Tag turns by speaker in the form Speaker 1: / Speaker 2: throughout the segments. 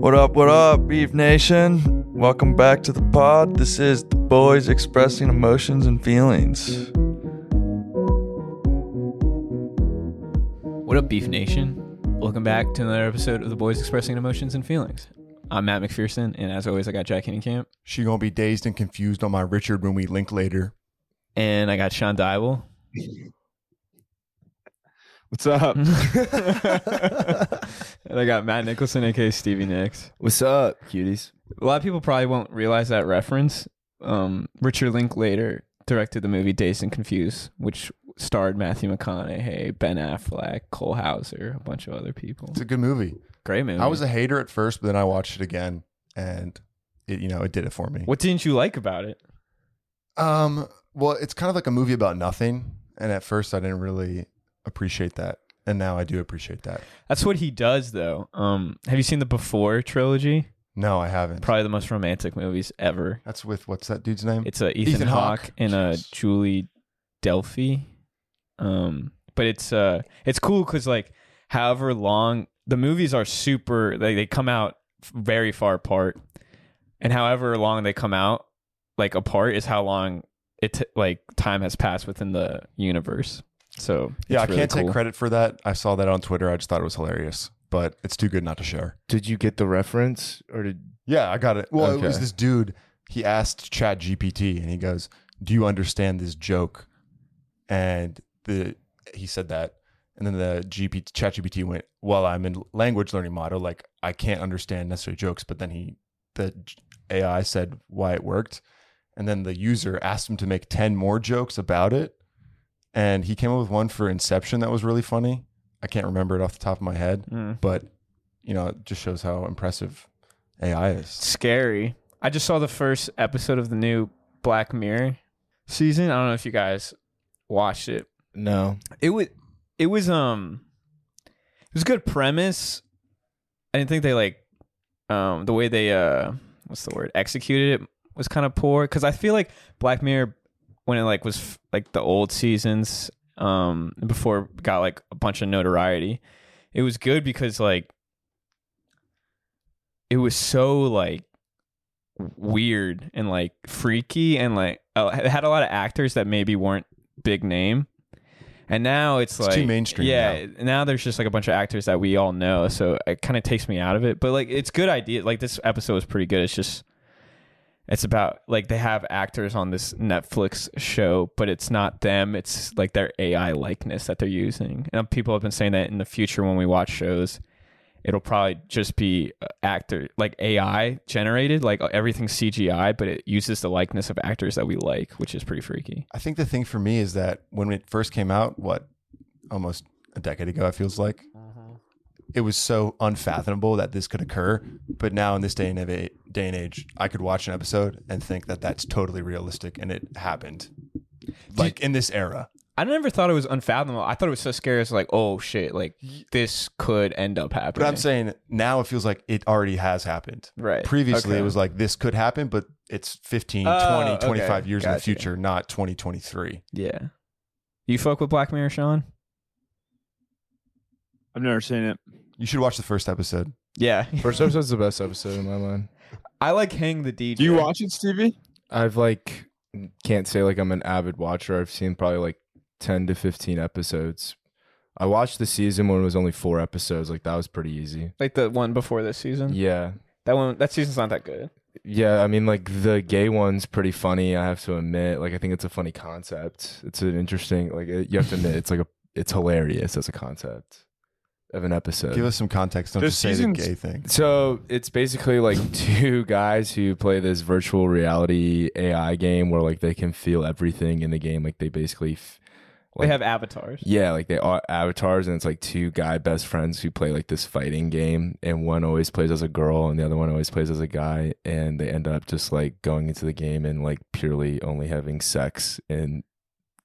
Speaker 1: What up, what up, Beef Nation? Welcome back to the pod. This is the boys expressing emotions and feelings.
Speaker 2: What up, Beef Nation? Welcome back to another episode of the Boys Expressing Emotions and Feelings. I'm Matt McPherson, and as always, I got Jack Camp,
Speaker 3: She gonna be dazed and confused on my Richard when we link later.
Speaker 2: and I got Sean Dybel.
Speaker 4: What's up?
Speaker 2: and I got Matt Nicholson, aka Stevie Nicks.
Speaker 4: What's up, cuties?
Speaker 2: A lot of people probably won't realize that reference. Um, Richard Linklater directed the movie Dazed and Confused, which starred Matthew McConaughey, Ben Affleck, Cole Hauser, a bunch of other people.
Speaker 3: It's a good movie.
Speaker 2: Great movie.
Speaker 3: I was a hater at first, but then I watched it again, and it you know it did it for me.
Speaker 2: what didn't you like about it?
Speaker 3: Um, well, it's kind of like a movie about nothing, and at first I didn't really appreciate that, and now I do appreciate that.
Speaker 2: That's what he does, though. Um, have you seen the Before trilogy?
Speaker 3: No, I haven't.
Speaker 2: Probably the most romantic movies ever.
Speaker 3: That's with what's that dude's name?
Speaker 2: It's a Ethan,
Speaker 3: Ethan
Speaker 2: Hawke and a
Speaker 3: Jeez.
Speaker 2: Julie Delpy. Um, but it's uh, it's cool because like, however long the movies are super, they they come out very far apart, and however long they come out like apart is how long it t- like time has passed within the universe. So
Speaker 3: yeah, I
Speaker 2: really
Speaker 3: can't take credit for that. I saw that on Twitter. I just thought it was hilarious, but it's too good not to share.
Speaker 4: Did you get the reference, or did
Speaker 3: Yeah, I got it. Well, it was this dude. He asked Chat GPT, and he goes, "Do you understand this joke?" And the he said that, and then the GP Chat GPT went, "Well, I'm in language learning model. Like I can't understand necessarily jokes." But then he, the AI said why it worked, and then the user asked him to make ten more jokes about it, and he came up with one for Inception that was really funny. I can't remember it off the top of my head,
Speaker 2: Mm.
Speaker 3: but you know, it just shows how impressive AI is.
Speaker 2: scary. I just saw the first episode of the new Black Mirror season. I don't know if you guys watched it.
Speaker 4: no?
Speaker 2: It was it was um it was a good premise. I didn't think they like um the way they uh what's the word executed it was kind of poor because I feel like Black Mirror when it like was like the old seasons um before it got like a bunch of notoriety it was good because like it was so like weird and like freaky and like uh, it had a lot of actors that maybe weren't big name. And now it's,
Speaker 3: It's
Speaker 2: like
Speaker 3: too mainstream
Speaker 2: yeah now. there's just like a bunch of actors that we all know so it kind of takes me out of it. But like it's good idea like this episode was pretty good. It's just it's about like they have actors on this Netflix show, but it's not them. It's like their AI likeness that they're using. And uh, people have been saying that in the future when we watch shows, it'll probably just be uh, actor like AI generated, like uh, everything's CGI, but it uses the likeness of actors that we like, which is pretty freaky.
Speaker 3: I think the thing for me is that when it first came out, what almost a decade ago, it feels like mm-hmm. It was so unfathomable that this could occur. But now in this day and age, day and age, I could watch an episode and think that that's totally realistic, and it happened. Like in this era,
Speaker 2: I never thought it was unfathomable. I thought it was so scary. It's like, oh shit, like this could end up happening.
Speaker 3: but I'm saying now it feels like it already has happened.
Speaker 2: right.
Speaker 3: Previously,
Speaker 2: Okay.
Speaker 3: it was like this could happen, but it's 15,
Speaker 2: Oh,
Speaker 3: 20, 25
Speaker 2: okay.
Speaker 3: years in the
Speaker 2: Gotcha.
Speaker 3: future, not 2023.
Speaker 2: yeah. You fuck with Black Mirror, Sean?
Speaker 4: I've never seen it.
Speaker 3: You should watch the first episode.
Speaker 2: Yeah.
Speaker 5: First episode's the best episode in my mind.
Speaker 2: I like Hang the DJ.
Speaker 4: Do you watch it, Stevie?
Speaker 5: I've like can't say like I'm an avid watcher. I've seen probably like ten to fifteen episodes. I watched the season when it was only four episodes. Like that was pretty easy.
Speaker 2: like the one before this season?
Speaker 5: Yeah,
Speaker 2: That one that season's not that good.
Speaker 5: yeah. I mean, like the gay one's pretty funny. I have to admit. Like I think it's a funny concept. It's an interesting. Like you have to admit, it's like a it's hilarious as a concept of an episode.
Speaker 3: Give us some context. Don't
Speaker 4: The
Speaker 3: just say the gay thing.
Speaker 5: So it's basically like two guys who play this virtual reality AI game where like they can feel everything in the game. Like they basically, f-
Speaker 2: they have avatars.
Speaker 5: yeah, like they are avatars, and it's like two guy best friends who play like this fighting game, and one always plays as a girl, and the other one always plays as a guy, and they end up just like going into the game and like purely only having sex in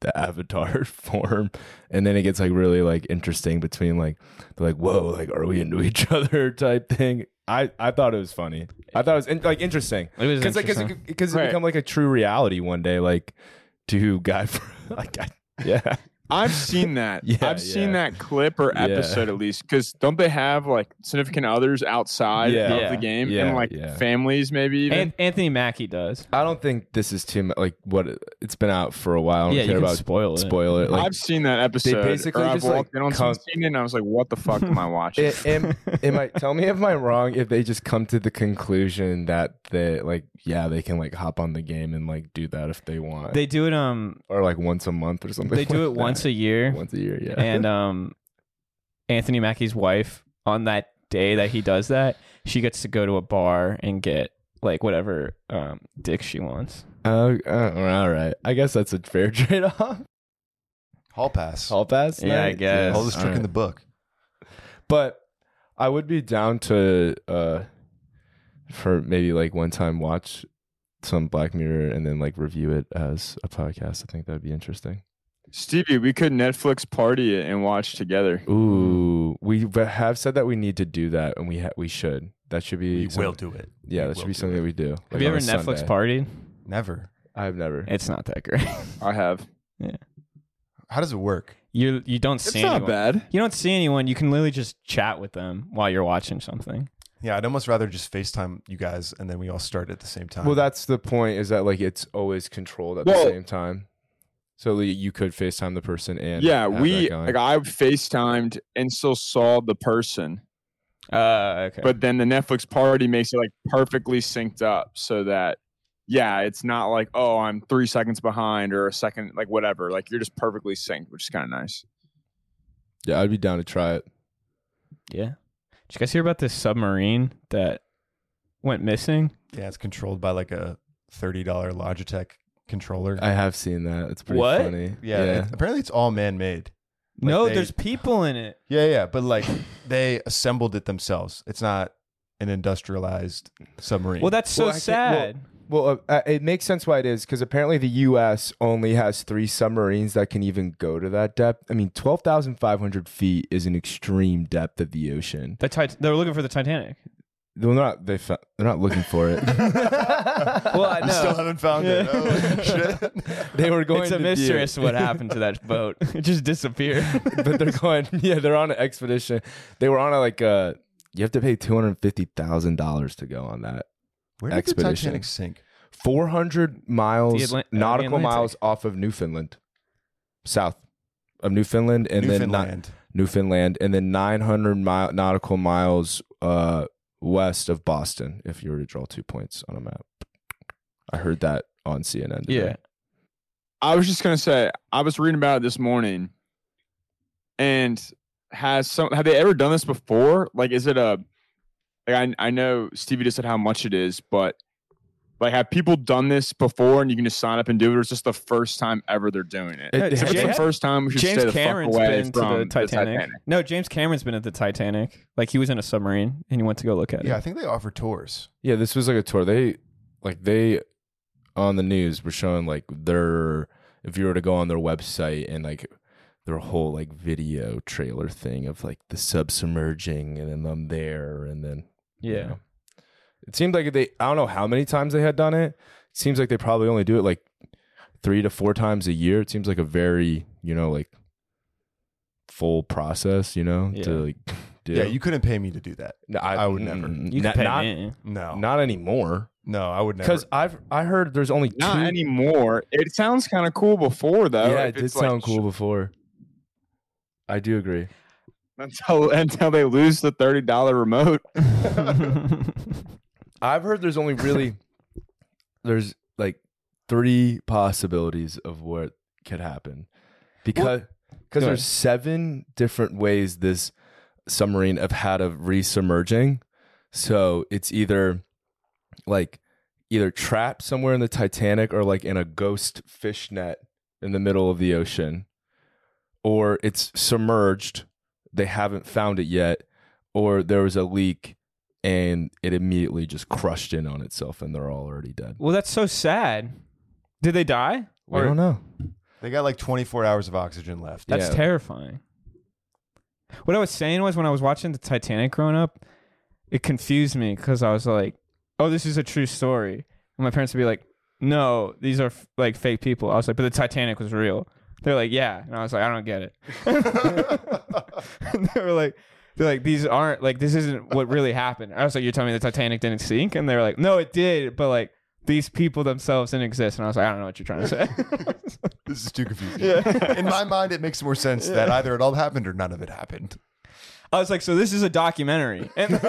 Speaker 5: the avatar form, and then it gets like really like interesting between like they're like whoa like are we into each other type thing. I I thought it was funny. I thought it was in, like interesting
Speaker 2: It was
Speaker 5: because like
Speaker 2: interesting.
Speaker 5: because it
Speaker 4: Right.
Speaker 5: become like a true reality one day like two guy for, like I, yeah
Speaker 4: I've seen that.
Speaker 5: Yeah,
Speaker 4: I've seen
Speaker 5: yeah.
Speaker 4: that clip or
Speaker 5: Yeah.
Speaker 4: episode at least. Because don't they have like significant others outside
Speaker 5: Yeah.
Speaker 4: of
Speaker 2: Yeah.
Speaker 4: the game
Speaker 5: Yeah,
Speaker 4: and like
Speaker 5: yeah.
Speaker 4: families maybe even?
Speaker 2: An- Anthony Mackie does.
Speaker 5: I don't think this is too much. Like what it's been out for a while. I don't
Speaker 2: Yeah, you
Speaker 5: care
Speaker 2: can
Speaker 5: about
Speaker 2: spoil it.
Speaker 5: spoil it. Like
Speaker 4: I've seen that episode.
Speaker 5: They basically
Speaker 4: or I've
Speaker 5: just, like,
Speaker 4: in on
Speaker 5: come-
Speaker 4: some scene and I was like, "What the fuck am I watching?"
Speaker 5: it, am, am I tell me if I'm wrong if they just come to the conclusion that they like yeah they can like hop on the game and like do that if they want
Speaker 2: They do it. Um,
Speaker 5: or like once a month or something.
Speaker 2: they do it
Speaker 5: like
Speaker 2: once a year,
Speaker 5: once a year. Yeah,
Speaker 2: and um, Anthony Mackie's wife on that day that he does that, she gets to go to a bar and get like whatever um dick she wants.
Speaker 5: Oh, uh, all right. I guess that's a fair trade off.
Speaker 3: Hall pass.
Speaker 5: Hall pass.
Speaker 2: Yeah, I
Speaker 5: night?
Speaker 2: guess.
Speaker 3: Oldest trick in the book.
Speaker 5: But I would be down to uh for maybe like one time watch some Black Mirror and then like review it as a podcast. I think that'd be interesting.
Speaker 4: Stevie, we could Netflix party it and watch together.
Speaker 5: Ooh, we have said that we need to do that, and we ha- we should. That should be.
Speaker 3: We will do it.
Speaker 5: Yeah,
Speaker 3: We
Speaker 5: that should be something
Speaker 3: it.
Speaker 5: that we do.
Speaker 2: Have
Speaker 5: like
Speaker 2: you ever Netflix
Speaker 5: Sunday.
Speaker 2: partied?
Speaker 3: Never.
Speaker 5: I've never.
Speaker 2: It's not that great.
Speaker 4: I have. Yeah.
Speaker 3: How does it work?
Speaker 2: You you don't see.
Speaker 4: It's
Speaker 2: see
Speaker 4: not
Speaker 2: anyone.
Speaker 4: bad.
Speaker 2: You don't see anyone. You can literally just chat with them while you're watching something.
Speaker 3: Yeah, I'd almost rather just FaceTime you guys and then we all start at the same time.
Speaker 5: Well, that's the point. Is that like it's always controlled at
Speaker 4: Well-
Speaker 5: the same time, so you could Facetime the person and
Speaker 4: Yeah, we
Speaker 5: that going.
Speaker 4: like I FaceTimed and still saw the person,
Speaker 2: Uh, okay.
Speaker 4: but then the Netflix party makes it like perfectly synced up so that yeah, it's not like oh I'm three seconds behind or a second like whatever. Like you're just perfectly synced, which is kind of nice.
Speaker 5: yeah, I'd be down to try it.
Speaker 2: yeah. Did you guys hear about this submarine that went missing?
Speaker 3: yeah, it's controlled by like a thirty dollar Logitech controller.
Speaker 5: I have seen that. It's pretty
Speaker 2: What?
Speaker 5: funny.
Speaker 3: yeah, it- apparently it's all man made. Like
Speaker 2: no,
Speaker 3: they-
Speaker 2: there's people in it.
Speaker 3: Yeah, yeah, but like they assembled it themselves. It's not an industrialized submarine.
Speaker 2: Well, that's so
Speaker 5: Well, I can't- well-
Speaker 2: sad.
Speaker 5: Well, uh, uh, it makes sense why it is because apparently the U.S. only has three submarines that can even go to that depth. I mean, twelve thousand five hundred feet is an extreme depth of the ocean.
Speaker 2: the tit- they're looking for the Titanic.
Speaker 5: They're not. They fo- they're not looking for it.
Speaker 2: Well, I know.
Speaker 3: still haven't found it. Oh, shit.
Speaker 5: they were going.
Speaker 2: it's a
Speaker 5: to view
Speaker 2: mystery
Speaker 5: it.
Speaker 2: what happened to that boat. It just disappeared.
Speaker 5: but they're going. Yeah, they're on an expedition. They were on a like a. You have to pay two hundred fifty thousand dollars to go on that.
Speaker 3: Where did the
Speaker 5: Expedition.
Speaker 3: Titanic sink?
Speaker 5: Four hundred miles
Speaker 2: Atlan- uh, the
Speaker 5: nautical
Speaker 2: Atlantic.
Speaker 5: miles off of Newfoundland, south of Newfoundland, and then not,
Speaker 3: Newfoundland.
Speaker 5: Newfoundland, and then 900 mile, nautical miles uh, west of Boston. If you were to draw two points on a map, I heard that on CNN. Today.
Speaker 2: yeah.
Speaker 4: I was just gonna say I was reading about it this morning, and has some have they ever done this before? Like, is it a like I I know Stevie just said how much it is, but like have people done this before and you can just sign up and do it, or is this the first time ever they're doing it?
Speaker 5: It-
Speaker 2: Yeah,
Speaker 5: it-
Speaker 4: if it's the first time, we should
Speaker 2: James
Speaker 4: stay the
Speaker 2: Cameron's
Speaker 4: fuck away
Speaker 2: been to
Speaker 4: from
Speaker 2: the Titanic. No, James Cameron's been at the Titanic. Like he was in a submarine and he went to go look at it.
Speaker 3: Yeah, I think they offer tours.
Speaker 5: yeah. This was like a tour. They like they on the news were showing like their if you were to go on their website and like their whole like video trailer thing of like the sub submerging and then them there and then you
Speaker 2: Yeah.
Speaker 5: know. It seemed like they I don't know how many times they had done it. It seems like they probably only do it like three to four times a year. It seems like a very, you know, like full process, you know,
Speaker 2: Yeah.
Speaker 5: to like do.
Speaker 3: Yeah, you couldn't pay me to do that.
Speaker 5: No,
Speaker 3: I would never.
Speaker 2: You can
Speaker 5: not,
Speaker 2: pay
Speaker 5: not,
Speaker 2: me.
Speaker 3: No,
Speaker 5: not anymore.
Speaker 3: no, I would never.
Speaker 5: Because I've I heard there's only two.
Speaker 4: Not anymore. It sounds kind of cool before though.
Speaker 5: yeah, it did
Speaker 4: it's, like,
Speaker 5: sound cool before. I do agree.
Speaker 4: until until they lose the thirty dollar remote.
Speaker 5: I've heard there's only really there's like three possibilities of what could happen because because there's seven different ways this submarine have had of resubmerging. So it's either like either trapped somewhere in the Titanic or like in a ghost fish net in the middle of the ocean, or it's submerged. They haven't found it yet, or there was a leak and it immediately just crushed in on itself and they're all already dead.
Speaker 2: well, that's so sad. Did they die?
Speaker 5: We don't know.
Speaker 3: they got like 24 hours of oxygen left.
Speaker 2: That's
Speaker 5: Yeah.
Speaker 2: terrifying. What I was saying was when I was watching the Titanic growing up, it confused me because I was like, "Oh, this is a true story," and my parents would be like, "No, these are f- like fake people." I was like, "But the Titanic was real." They're like, yeah, and I was like, I don't get it. and they were like, they're like, these aren't like this isn't what really happened. I was like, you're telling me the Titanic didn't sink, and they were like, no, it did, but like these people themselves didn't exist. And I was like, I don't know what you're trying to say.
Speaker 3: this is too confusing. In my mind, it makes more sense that either it all happened or none of it happened.
Speaker 2: I was like, so this is a documentary, and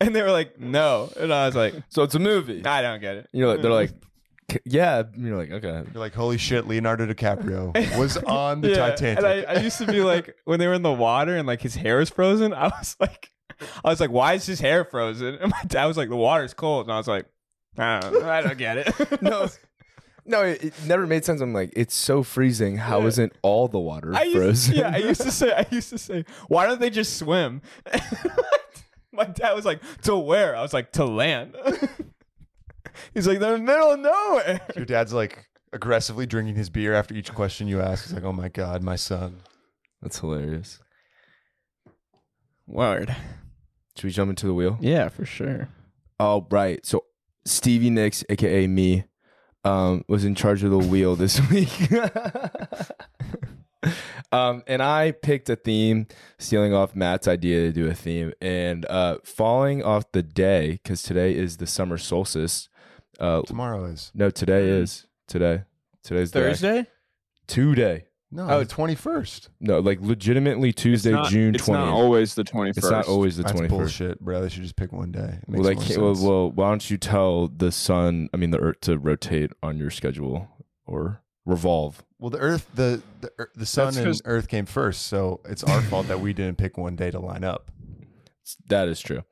Speaker 2: and they were like, no, and I was like,
Speaker 5: So it's a movie.
Speaker 2: I don't get it.
Speaker 5: You're like, they're like, "K- yeah. You're like, okay.
Speaker 3: You're like, holy shit, Leonardo DiCaprio was on the
Speaker 2: Yeah,
Speaker 3: Titanic.
Speaker 2: And I, I used to be like, when they were in the water and like his hair is frozen, I was like, I was like, why is his hair frozen? And my dad was like, the water's cold, and I was like, I don't, know, I don't get it.
Speaker 5: No, no, it, it never made sense. I'm like, it's so freezing. How
Speaker 2: Yeah.
Speaker 5: isn't all the water
Speaker 2: I
Speaker 5: frozen?
Speaker 2: yeah, I used to say, I used to say, why don't they just swim? my dad was like, to where? I was like, to land. He's like, they're in the middle of nowhere.
Speaker 3: Your dad's like aggressively drinking his beer after each question you ask. He's like, oh my God, my son.
Speaker 5: That's hilarious.
Speaker 2: Word.
Speaker 5: Should we jump into the wheel?
Speaker 2: Yeah, for sure.
Speaker 5: Oh, right. So Stevie Nicks, aka me, um, was in charge of the wheel this week. um, and I picked a theme, stealing off Matt's idea to do a theme, and uh, falling off the day because today is the summer solstice. Uh,
Speaker 3: Tomorrow is.
Speaker 5: no, today is today. Today's the
Speaker 2: Thursday?
Speaker 5: Today.
Speaker 3: No,
Speaker 2: Oh,
Speaker 3: the 21st.
Speaker 5: No, like legitimately Tuesday,
Speaker 4: it's not,
Speaker 5: June
Speaker 4: It's not
Speaker 5: twentieth.
Speaker 4: always the 21st.
Speaker 5: It's not always the
Speaker 3: That's
Speaker 5: twenty first.
Speaker 3: bullshit, bro. They should just pick one day. It makes
Speaker 5: Well, they
Speaker 3: more
Speaker 5: can't, well,
Speaker 3: sense.
Speaker 5: well, why don't you tell the sun? I mean, the Earth to rotate on your schedule or revolve.
Speaker 3: Well, the Earth, the the, Ear- the sun
Speaker 4: That's
Speaker 3: and
Speaker 4: 'cause-
Speaker 3: Earth came first, so it's our fault that we didn't pick one day to line up.
Speaker 5: That is true.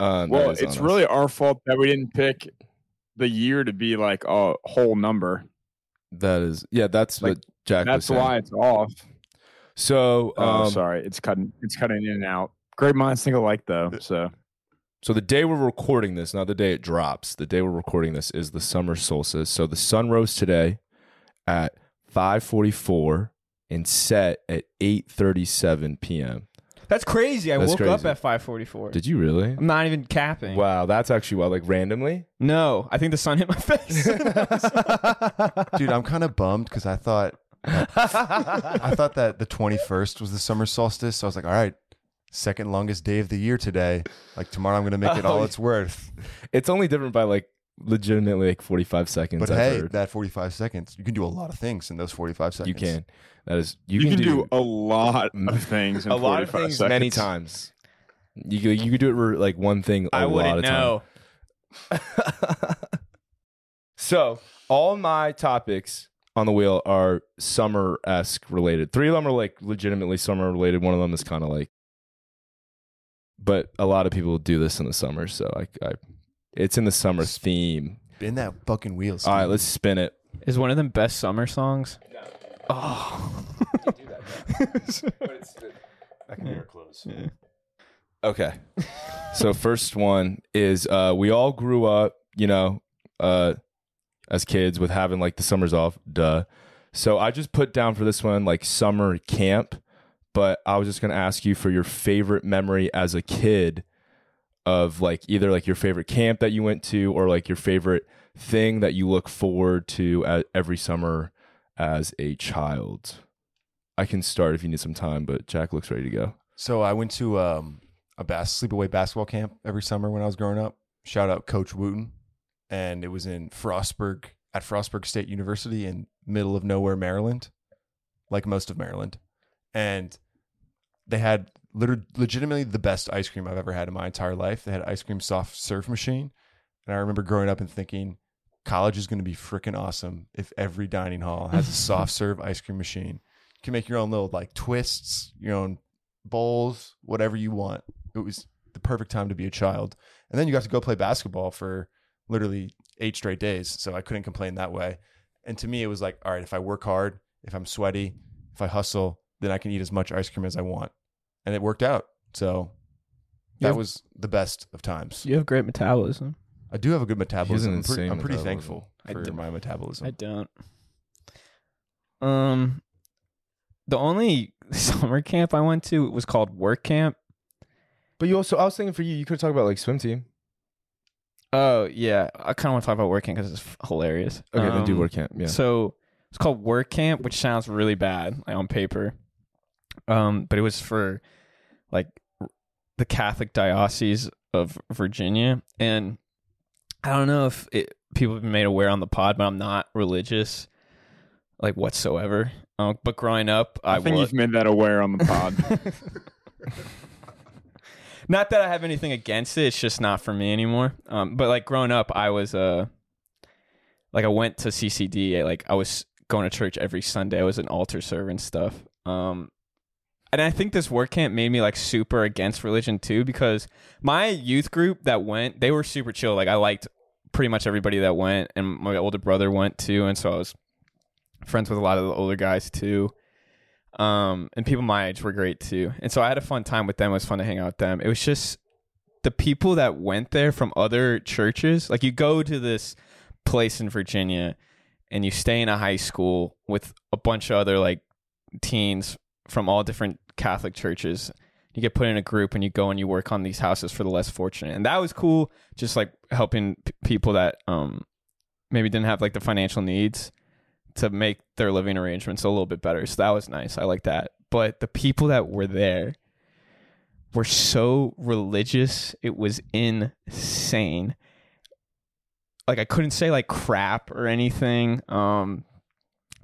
Speaker 5: Um, that
Speaker 4: Well,
Speaker 5: is
Speaker 4: it's
Speaker 5: on us.
Speaker 4: really our fault that we didn't pick the year to be like a whole number.
Speaker 5: that is yeah. That's
Speaker 4: Like,
Speaker 5: what Jack
Speaker 4: That's why it's off.
Speaker 5: So,
Speaker 4: Oh,
Speaker 5: um,
Speaker 4: sorry, it's cutting. It's cutting in and out. Great minds think alike, though. So
Speaker 5: so the day we're recording this, not the day it drops. The day we're recording this is the summer solstice. So the sun rose today at five forty four and set at eight thirty seven p.m.
Speaker 2: That's crazy. I
Speaker 5: That's
Speaker 2: woke up at 544.
Speaker 5: Did you really?
Speaker 2: I'm not even capping.
Speaker 5: Wow, that's actually well, like randomly.
Speaker 2: No, I think the sun hit my face.
Speaker 3: Dude, I'm kind of bummed because I thought I thought that the 21st was the summer solstice. So I was like, all right, second longest day of the year today. Like tomorrow, I'm gonna make it oh, all
Speaker 5: Oh,
Speaker 3: it's worth.
Speaker 5: It's only different by like legitimately like 45 seconds.
Speaker 3: But
Speaker 5: I've
Speaker 3: hey,
Speaker 5: heard.
Speaker 3: that 45 seconds, you can do a lot of things in those 45 seconds.
Speaker 5: you can. That is, you,
Speaker 4: you,
Speaker 5: can,
Speaker 4: can,
Speaker 5: do,
Speaker 4: do, a lot of things. In
Speaker 5: a lot of
Speaker 4: 45
Speaker 5: things
Speaker 4: seconds.
Speaker 5: many times. You could, you could do it for like one thing a
Speaker 2: I
Speaker 5: lot
Speaker 2: wouldn't
Speaker 5: of
Speaker 2: know.
Speaker 5: time. so all my topics on the wheel are summer esque related. Three of them are like legitimately summer related. One of them is kind of like, but a lot of people do this in the summer, so I, I it's in the summer theme.
Speaker 3: Spin that fucking wheel.
Speaker 5: All right, let's spin it.
Speaker 2: Is one of them best summer songs? Oh.
Speaker 3: I can hear close.
Speaker 5: Okay. so first one is uh we all grew up, you know, uh as kids with having like the summers off, duh. So I just put down for this one like summer camp, but I was just to ask you for your favorite memory as a kid of like either like your favorite camp that you went to or like your favorite thing that you look forward to at every summer as a child. I can start if you need some time, but Jack looks ready to go.
Speaker 3: So I went to um, a bas- sleepaway basketball camp every summer when I was growing up. Shout out Coach Wooten, and it was in Frostburg at Frostburg State University in middle of nowhere, Maryland, like most of Maryland, and they had liter- legitimately the best ice cream I've ever had in my entire life. They had ice cream soft serve machine, and I remember growing up and thinking. College is going to be freaking awesome if every dining hall has a soft serve ice cream machine. You can make your own little like twists, your own bowls, whatever you want. It was the perfect time to be a child. And then you got to go play basketball for literally eight straight days. So I couldn't complain that way. And to me, it was like, all right, if I work hard, if I'm sweaty, if I hustle, then I can eat as much ice cream as I want. And it worked out. So that
Speaker 2: Yeah.
Speaker 3: was the best of times.
Speaker 2: You have great metabolism.
Speaker 3: I do have a good metabolism. I'm, pretty-
Speaker 5: insane
Speaker 3: I'm pretty
Speaker 5: metabolism.
Speaker 3: thankful for my metabolism.
Speaker 2: I don't. Um, the only summer camp I went to was called work camp.
Speaker 5: But you also, I was thinking for you, you could talk about like swim team.
Speaker 2: Oh yeah, I kind of want to talk about work camp because it's f- hilarious.
Speaker 5: Okay, then do
Speaker 2: Um,
Speaker 5: work camp. Yeah.
Speaker 2: So It's called Work Camp, which sounds really bad like, on paper. Um, but it was for like the Catholic Diocese of Virginia, and I don't know if it, people have been made aware on the pod, but I'm not religious, like whatsoever. Um, but growing up, I,
Speaker 4: I, think
Speaker 2: was.
Speaker 4: you've made that aware on the pod.
Speaker 2: not that I have anything against it. It's just not for me anymore. Um, but like growing up, I was uh, like I went to CCD. Like I was going to church every Sunday. I was an altar server and stuff. Um, and I think this work camp made me like super against religion too because my youth group that went, they were super chill. Like I liked pretty much everybody that went, and my older brother went too, and so I was friends with a lot of the older guys too. Um, and people my age were great too, and so I had a fun time with them. It was fun to hang out with them. It was just the people that went there from other churches. Like you go to this place in Virginia, and you stay in a high school with a bunch of other like teens from all different Catholic churches. You get put in a group and you go and you work on these houses for the less fortunate, and that was cool. Just like helping p- people that um maybe didn't have like the financial needs to make their living arrangements a little bit better. So that was nice. I like that. But the people that were there were so religious. It was insane. Like I couldn't say like crap or anything. Um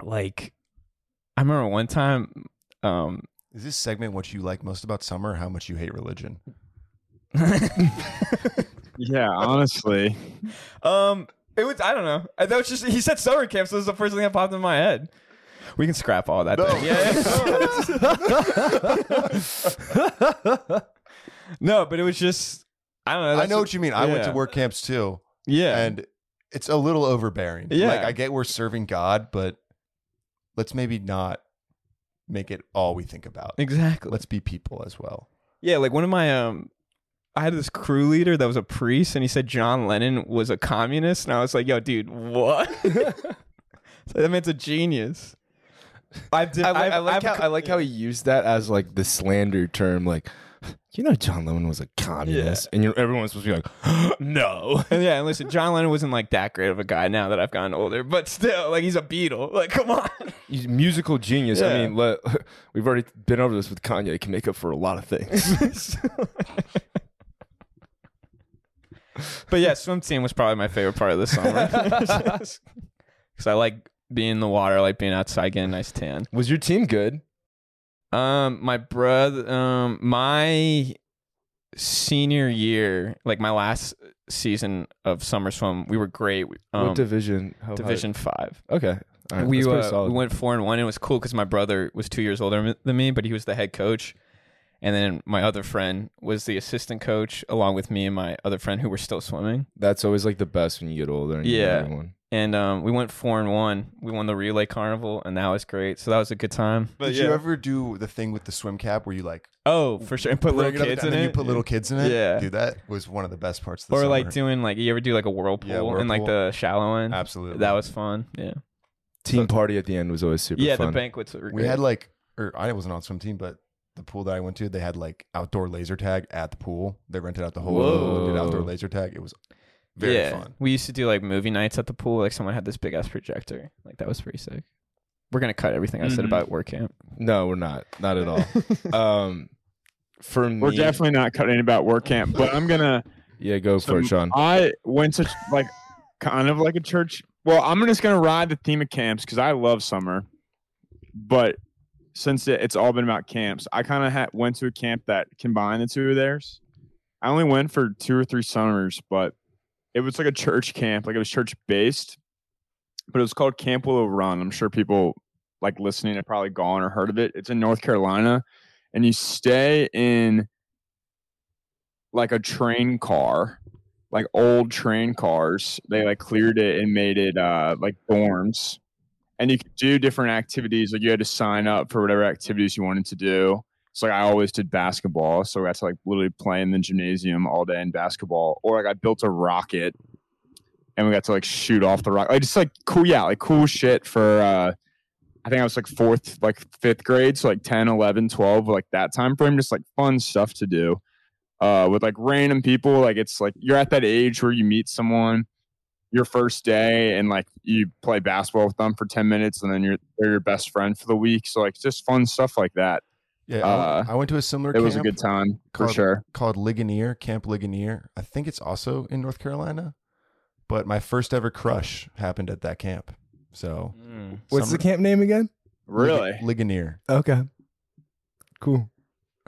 Speaker 2: like I remember one time um
Speaker 3: Is this segment what you like most about summer? How much you hate religion?
Speaker 4: yeah, honestly.
Speaker 2: um it was I don't know. Uh, That was just he said summer camp, so this is the first thing that popped in my head. We can scrap all that.
Speaker 3: No.
Speaker 2: then. Yeah. no, but it was just I don't know.
Speaker 3: I know
Speaker 2: what-
Speaker 3: what you mean. I went to work camps too,
Speaker 2: Yeah.
Speaker 3: and it's a little overbearing.
Speaker 2: Yeah.
Speaker 3: Like I get we're serving God, but let's maybe not make it all we think about.
Speaker 2: exactly.
Speaker 3: Let's be people as well.
Speaker 2: Yeah, like one of my um I had this crew leader that was a priest and he said John Lennon was a communist and I was like, "Yo, dude, what?" so that man's a genius. I've did,
Speaker 5: I, like,
Speaker 2: I've-
Speaker 5: I like
Speaker 2: I've
Speaker 5: how I like how he used that as like the slander term. Like, you know, John Lennon was a communist, and you everyone's supposed to be like, no.
Speaker 2: And yeah, and listen, John Lennon wasn't like that great of a guy now that I've gotten older, but still, like he's a Beatle. Like, come on.
Speaker 5: He's a musical genius.
Speaker 2: Yeah.
Speaker 5: I mean, we've already been over this with Kanye. He can make up for a lot of things.
Speaker 2: but yeah, swim team was probably my favorite part of the summer because I like being in the water, I like being outside, getting a nice tan.
Speaker 5: was your team good?
Speaker 2: Um, my brother, um, my senior year, like my last season of summer swim, we were great. Um,
Speaker 5: what division? How high-
Speaker 2: Division five.
Speaker 5: Okay. Right,
Speaker 2: we uh,
Speaker 5: solid.
Speaker 2: we went four and one. It was cool because my brother was two years older than me, but he was the head coach. And then my other friend was the assistant coach, along with me and my other friend who were still swimming.
Speaker 5: That's always like the best when you get older. And
Speaker 2: Yeah.
Speaker 5: Everyone.
Speaker 2: And um, we went four and one. We won the relay carnival, and that was great. So that was a good time. But
Speaker 3: Did
Speaker 2: yeah.
Speaker 3: you ever do the thing with the swim cap where you like
Speaker 2: oh, for sure, and put
Speaker 3: bring
Speaker 2: little
Speaker 3: it up
Speaker 2: kids
Speaker 3: and
Speaker 2: in
Speaker 3: then
Speaker 2: it.
Speaker 3: you put little kids in it?
Speaker 2: Yeah.
Speaker 3: Dude, that was one of the best parts of the
Speaker 2: or
Speaker 3: summer.
Speaker 2: like doing like you ever do like a whirlpool
Speaker 3: Yeah,
Speaker 2: in like the shallow end.
Speaker 3: Absolutely.
Speaker 2: That was fun. Yeah.
Speaker 5: Team party at the end was always super
Speaker 2: yeah,
Speaker 5: fun.
Speaker 2: the banquets were
Speaker 3: we
Speaker 2: great.
Speaker 3: had like or I wasn't on swim team, but the pool that I went to, they had like outdoor laser tag at the pool. They rented out the whole pool, did outdoor laser tag. It was very
Speaker 2: yeah.
Speaker 3: fun.
Speaker 2: We used to do like movie nights at the pool. Like someone had this big ass projector. Like that was pretty sick. We're gonna cut everything I said
Speaker 4: Mhm.
Speaker 2: about work camp.
Speaker 5: no, we're not. Not at all. um, for me,
Speaker 4: We're definitely not cutting about work camp, but I'm gonna.
Speaker 5: yeah. Go
Speaker 4: so
Speaker 5: for it, Sean.
Speaker 4: I went to like kind of like a church. Well, I'm just gonna ride the theme of camps because I love summer, but since it, it's all been about camps, I kind of ha- went to a camp that combined the two of theirs. I only went for two or three summers, but it was like a church camp, like it was church based, but it was called Camp Willow Run. I'm sure people like listening have probably gone or heard of it. It's in North Carolina, and you stay in like a train car, like old train cars. They like cleared it and made it uh like dorms. And you could do different activities. Like you had to sign up for whatever activities you wanted to do. So like I always did basketball. So I got to like literally play in the gymnasium all day in basketball. Or like I built a rocket and we got to like shoot off the rocket. Like just like cool, yeah, like cool shit for uh I think I was like fourth, like fifth grade. So like 10, 11, 12, like that time frame, just like fun stuff to do uh, with like random people. Like it's like you're at that age where you meet someone your first day and like you play basketball with them for 10 minutes and then you're they're your best friend for the week. So like just fun stuff like that.
Speaker 3: Yeah,
Speaker 4: Uh,
Speaker 3: I, I went to a similar. Camp.
Speaker 4: It was a good time for
Speaker 3: called-
Speaker 4: sure.
Speaker 3: Called Ligonier Camp Ligonier. I think it's also in North Carolina, but my first ever crush happened at that camp. So
Speaker 5: What's the camp name again?
Speaker 4: Really?
Speaker 3: Lig- Ligonier.
Speaker 5: Okay. Cool.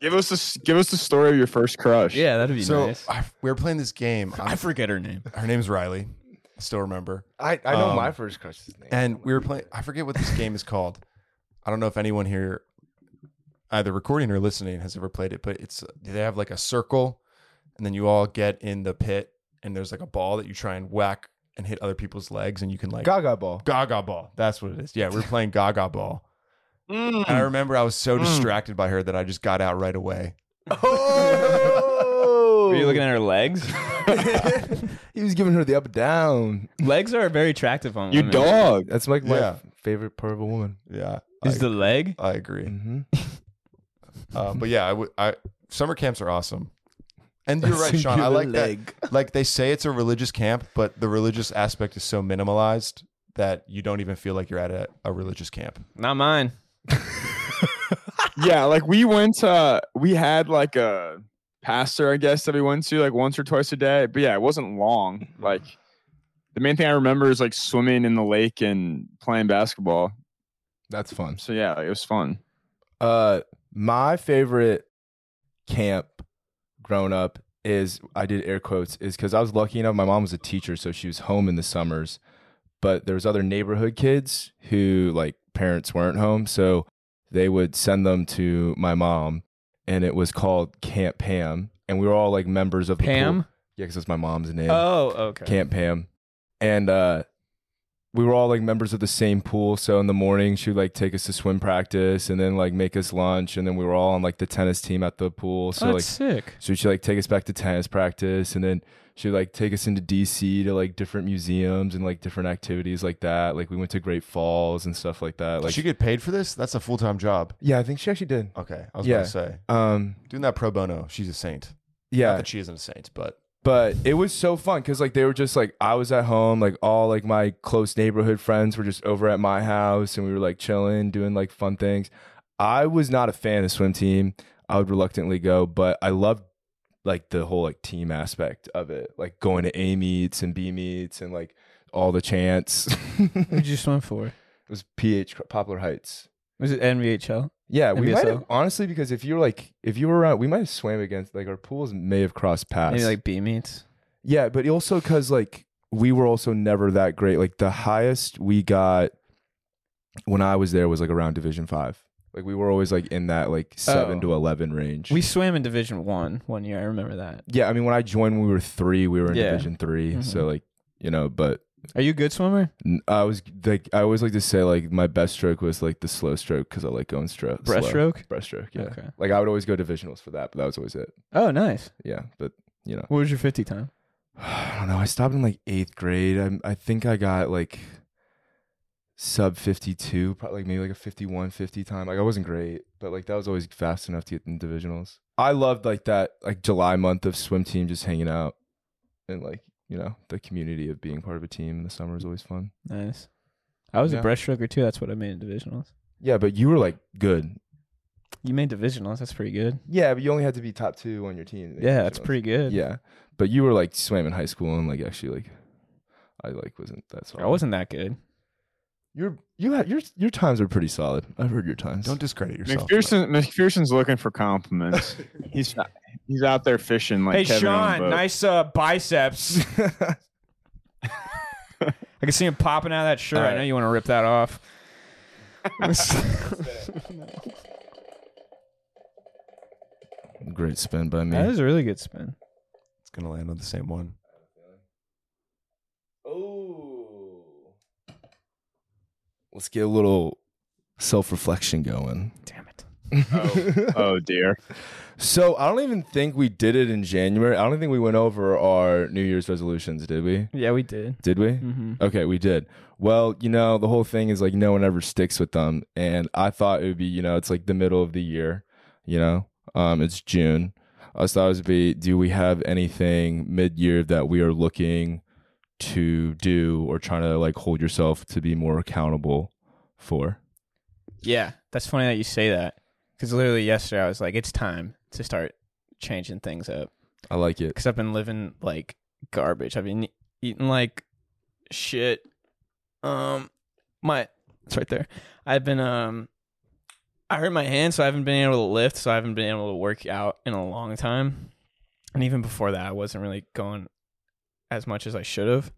Speaker 4: give us a, give us the story of your first crush.
Speaker 2: Yeah, that'd be
Speaker 3: So
Speaker 2: nice.
Speaker 3: I, we were playing this game.
Speaker 2: I forget her name.
Speaker 3: her name's Riley. I still remember.
Speaker 5: I, I know
Speaker 3: Um,
Speaker 5: my first crush's name.
Speaker 3: And we were playing. I forget what this game is called. I don't know if anyone here, either recording or listening, has ever played it. But it's they have like a circle, and then you all get in the pit, and there's like a ball that you try and whack and hit other people's legs, and you can like
Speaker 5: Gaga ball.
Speaker 3: Gaga ball. That's what it is. Yeah, we're playing Gaga ball.
Speaker 4: Mm.
Speaker 3: And I remember I was so
Speaker 4: Mm.
Speaker 3: distracted by her that I just got out right away.
Speaker 5: Oh!
Speaker 2: Were you looking at her legs?
Speaker 5: he was giving her the up and down.
Speaker 2: legs are very attractive on
Speaker 4: You
Speaker 2: women.
Speaker 4: dog.
Speaker 5: That's like my
Speaker 3: Yeah.
Speaker 5: favorite part of a woman.
Speaker 3: Yeah,
Speaker 2: Is
Speaker 3: I,
Speaker 2: the leg?
Speaker 3: I agree.
Speaker 5: Mm-hmm.
Speaker 3: Uh, but yeah, I would. I summer camps are awesome. And you're right, Sean. I like that. Like they say it's a religious camp, but the religious aspect is so minimalized that you don't even feel like you're at a, a religious camp.
Speaker 2: Not mine.
Speaker 4: yeah, like we went uh we had like a pastor, I guess, that we went to like once or twice a day. But yeah, it wasn't long. Like the main thing I remember is like swimming in the lake and playing basketball.
Speaker 5: That's fun.
Speaker 4: So yeah, like, it was fun.
Speaker 5: Uh, my favorite camp growing up is I did air quotes is because I was lucky enough. My mom was a teacher, so she was home in the summers. But there was other neighborhood kids who like parents weren't home, so they would send them to my mom, and it was called Camp Pam, and we were all like members of the pool.
Speaker 2: Pam?
Speaker 5: Yeah, because that's my mom's name.
Speaker 2: Oh, okay.
Speaker 5: Camp Pam. And uh we were all like members of the same pool. So in the morning she would like take us to swim practice and then like make us lunch and then we were all on like the tennis team at the pool. So
Speaker 2: oh,
Speaker 5: like
Speaker 2: that's sick.
Speaker 5: so she'd like take us back to tennis practice and then she'd like take us into DC to like different museums and like different activities like that. Like we went to Great Falls and stuff like that.
Speaker 3: Like, she get paid for this? That's a full time job.
Speaker 5: Yeah, I think she actually did.
Speaker 3: Okay, I was
Speaker 5: Yeah.
Speaker 3: going to say
Speaker 5: Um
Speaker 3: doing that pro bono. She's a saint.
Speaker 5: yeah.
Speaker 3: Not that she isn't a saint, but
Speaker 5: but it was so fun because like they were just like i was at home like all like my close neighborhood friends were just over at my house and we were like chilling doing like fun things i was not a fan of swim team i would reluctantly go but i loved like the whole like team aspect of it like going to a meets and b meets and like all the chants
Speaker 2: Who'd you swim for?
Speaker 5: It was ph poplar heights
Speaker 2: Was it NVSL?
Speaker 5: yeah we might have honestly because if you were like if you were around we might have swam against like our pools may have crossed paths
Speaker 2: Maybe like B meets.
Speaker 5: Yeah, but also because like we were also never that great. Like the highest we got when I was there was like around Division Five. Like we were always like in that like seven
Speaker 2: Oh.
Speaker 5: to eleven range.
Speaker 2: We swam in Division One one year. I remember that.
Speaker 5: yeah, I mean when I joined when we were three, we were in
Speaker 2: Yeah.
Speaker 5: Division 3
Speaker 2: Mhm.
Speaker 5: So like you know, but
Speaker 2: Are you a good swimmer?
Speaker 5: n- I was like I always like to say like my best stroke was like the slow stroke because I like going stroke.
Speaker 2: Breaststroke.
Speaker 5: Breaststroke. Yeah.
Speaker 2: Okay.
Speaker 5: Like I would always go divisionals for that, but that was always it.
Speaker 2: Oh, nice.
Speaker 5: Yeah, but you know.
Speaker 2: What was your 50 time?
Speaker 5: I don't know. I stopped in like eighth grade. I I think I got like sub 52, probably like maybe like a 51, 50 time. Like I wasn't great, but like that was always fast enough to get in divisionals. I loved like that like July month of swim team just hanging out and like, you know, the community of being part of a team in the summer is always fun.
Speaker 2: Nice. I was
Speaker 5: Yeah.
Speaker 2: a breaststroker too. That's what I made in divisionals.
Speaker 5: Yeah, but you were like good.
Speaker 2: You made divisionals. That's pretty good.
Speaker 5: Yeah, but you only had to be top two on your team.
Speaker 2: Yeah, that's pretty good.
Speaker 5: Yeah. But you were like swam in high school and like actually like I like wasn't that solid.
Speaker 2: I wasn't that good.
Speaker 5: Your you had your your times are pretty solid. I've heard your times.
Speaker 3: don't discredit yourself.
Speaker 4: McPherson McPherson's looking for compliments. he's he's out there fishing like
Speaker 2: hey,
Speaker 4: Kevin
Speaker 2: Sean, nice uh, biceps. I can see him popping out of that shirt.
Speaker 5: All
Speaker 2: I know you want to rip that off.
Speaker 5: Great spin by me.
Speaker 2: that is a really good spin.
Speaker 3: It's gonna land on the same one.
Speaker 5: Let's get a little self reflection going.
Speaker 2: Damn it.
Speaker 4: oh dear.
Speaker 5: So I don't even think we did it in January. I don't think we went over our New Year's resolutions, did we?
Speaker 2: Yeah, we did.
Speaker 5: Did we?
Speaker 2: Mm-hmm.
Speaker 5: Okay, we did. Well, you know, the whole thing is like no one ever sticks with them. And I thought it would be, you know, it's like the middle of the year, you know, um, it's June. I thought it would be: Do we have anything mid-year that we are looking to do or trying to like hold yourself to be more accountable for?
Speaker 2: Yeah, that's funny that you say that because literally yesterday I was like, it's time to start changing things up
Speaker 5: I like it.
Speaker 2: because I've been living like garbage. I've been eating like shit. Um, my it's right there. I've been um, I hurt my hand, so I haven't been able to lift, so I haven't been able to work out in a long time. And even before that, I wasn't really going as much as I should have.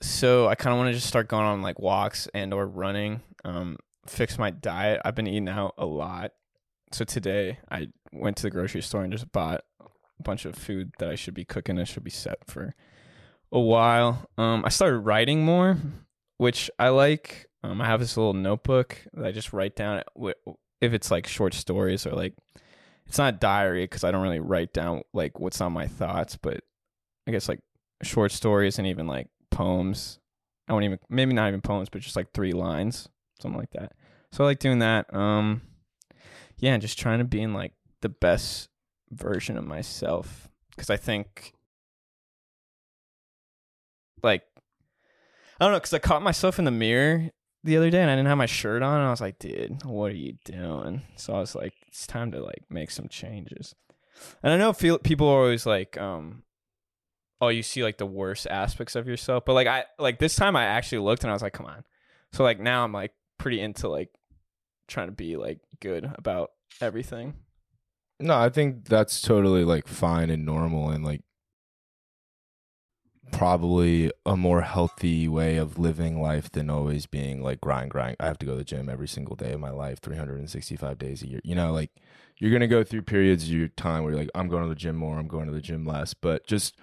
Speaker 2: So I kind of want to just start going on like walks and or running. Um, fix my diet. I've been eating out a lot. So today I went to the grocery store and just bought a bunch of food that I should be cooking and should be set for a while. Um, I started writing more, which I like. Um, I have this little notebook that I just write down if it's like short stories or like it's not diary because I don't really write down like what's on my thoughts, but I guess like short stories and even like poems. I won't even maybe not even poems, but just like three lines, something like that. So I like doing that. Um, yeah, and just trying to be in like the best version of myself because I think like I don't know because I caught myself in the mirror the other day and I didn't have my shirt on and I was like, dude, what are you doing? So I was like, it's time to like make some changes. And I know feel, people are always like, um, oh, you see like the worst aspects of yourself, but like I like this time I actually looked and I was like, come on. So like now I'm like pretty into like trying to be like good about everything.
Speaker 5: No, I think that's totally like fine and normal and like probably a more healthy way of living life than always being like grind grind. I have to go to the gym every single day of my life, 365 days a year. You know, like you're going to go through periods of your time where you're like I'm going to the gym more, I'm going to the gym less, but just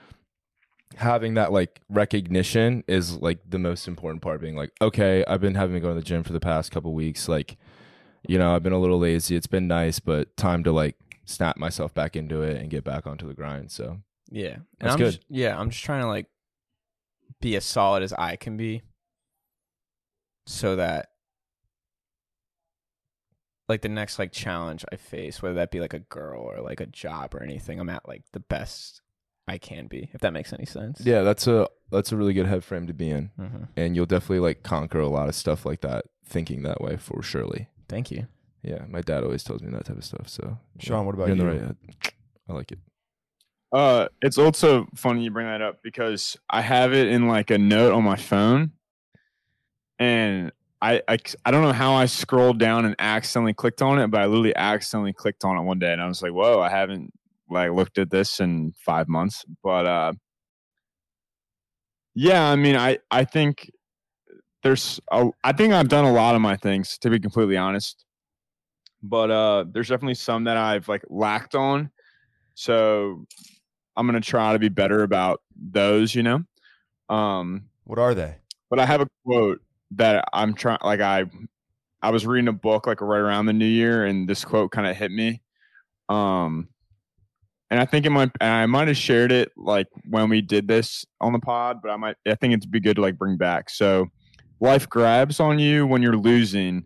Speaker 5: having that like recognition is like the most important part being like okay, I've been having to go to the gym for the past couple weeks like you know, I've been a little lazy. It's been nice, but time to like snap myself back into it and get back onto the grind. So
Speaker 2: Yeah. And
Speaker 5: That's
Speaker 2: I'm
Speaker 5: good.
Speaker 2: Just, yeah, I'm just trying to like be as solid as I can be so that like the next like challenge I face, whether that be like a girl or like a job or anything, I'm at like the best I can be, if that makes any sense.
Speaker 5: yeah, that's a that's a really good head frame to be in,
Speaker 2: hmm
Speaker 5: and you'll definitely like conquer a lot of stuff like that thinking that way for surely.
Speaker 2: Thank you.
Speaker 5: Yeah, my dad always tells me that type of stuff. So yeah,
Speaker 3: Sean, what about
Speaker 5: you're in the right head. I like it.
Speaker 4: Uh, it's also funny you bring that up because I have it in like a note on my phone, and I, I I don't know how I scrolled down and accidentally clicked on it, but I literally accidentally clicked on it one day, and I was like, "Whoa, I haven't like looked at this in five months." But uh, yeah, I mean, I I think there's a, I think I've done a lot of my things to be completely honest, but uh, there's definitely some that I've like lacked on. So I'm gonna try to be better about those, you know. Um,
Speaker 3: What are they?
Speaker 4: but I have a quote that I'm trying. Like I, I was reading a book like right around the new year, and this quote kind of hit me. Um, and I think it might. I might have shared it like when we did this on the pod, but I might. I think it'd be good to like bring back. So, life grabs on you when you're losing.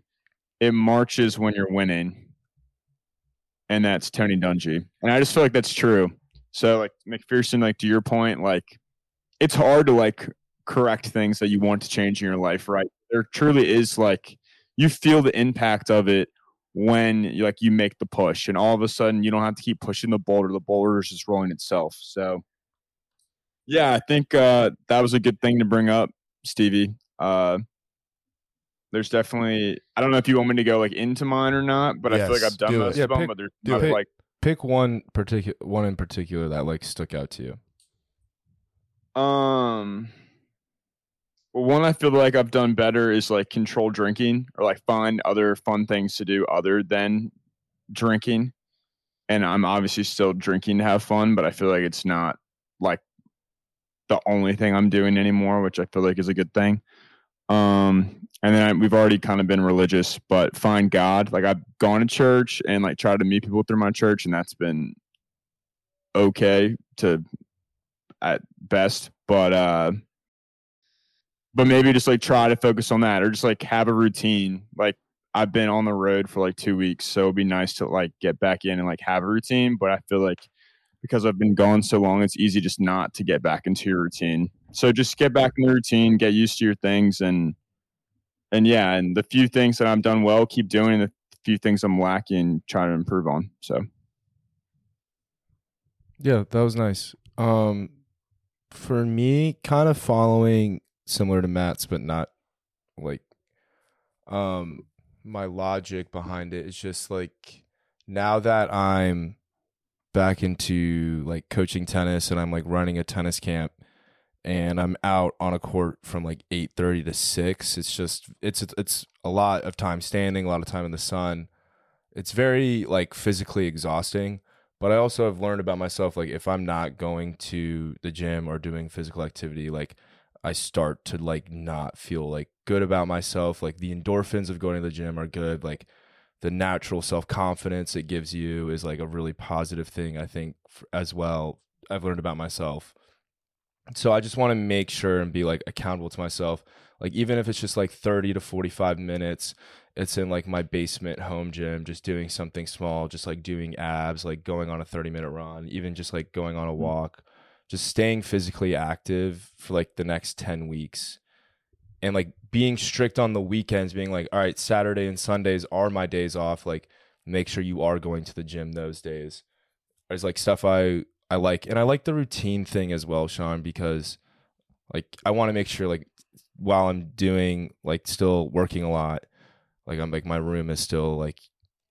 Speaker 4: It marches when you're winning. And that's Tony Dungy. And I just feel like that's true. So like McPherson, like to your point, like it's hard to like correct things that you want to change in your life, right? There truly is like you feel the impact of it when you like you make the push and all of a sudden you don't have to keep pushing the boulder. The boulder is just rolling itself. So yeah, I think uh that was a good thing to bring up, Stevie. Uh there's definitely I don't know if you want me to go like into mine or not, but I feel like I've done
Speaker 3: do
Speaker 4: most
Speaker 3: it.
Speaker 5: Yeah,
Speaker 4: of them, but there's
Speaker 3: do
Speaker 4: not,
Speaker 5: it.
Speaker 4: like
Speaker 5: Pick one particular one in particular that like stuck out to you.
Speaker 4: Um, well, one I feel like I've done better is like control drinking or like find other fun things to do other than drinking. And I'm obviously still drinking to have fun, but I feel like it's not like the only thing I'm doing anymore, which I feel like is a good thing. Um, and then I, we've already kind of been religious, but find God. Like I've gone to church and like tried to meet people through my church, and that's been okay to at best but uh but maybe just like try to focus on that or just like have a routine like I've been on the road for like two weeks, so it'd be nice to like get back in and like have a routine. But I feel like because I've been gone so long, it's easy just not to get back into your routine. So just get back in the routine, get used to your things, and and yeah, and the few things that I'm done well, keep doing. The few things I'm lacking, try to improve on. So
Speaker 5: Yeah, that was nice. Um, for me, kind of following similar to Matt's, but not like, um, my logic behind it is just like now that I'm back into like coaching tennis and I'm like running a tennis camp and I'm out on a court from like 8:30 to 6 it's just it's it's a lot of time standing a lot of time in the sun. It's very like physically exhausting but I also have learned about myself like if I'm not going to the gym or doing physical activity like I start to like not feel like good about myself. Like the endorphins of going to the gym are good. Like the natural self-confidence it gives you is like a really positive thing I think as well. I've learned about myself. So I just want to make sure and be like accountable to myself. Like even if it's just like 30 to 45 minutes it's in like my basement home gym just doing something small just like doing abs like going on a 30 minute run even just like going on a mm. walk just staying physically active for like the next 10 weeks and like being strict on the weekends being like all right saturday and sundays are my days off like make sure you are going to the gym those days. There's like stuff i i like and i like the routine thing as well sean because like i want to make sure like while i'm doing like still working a lot like i'm like my room is still like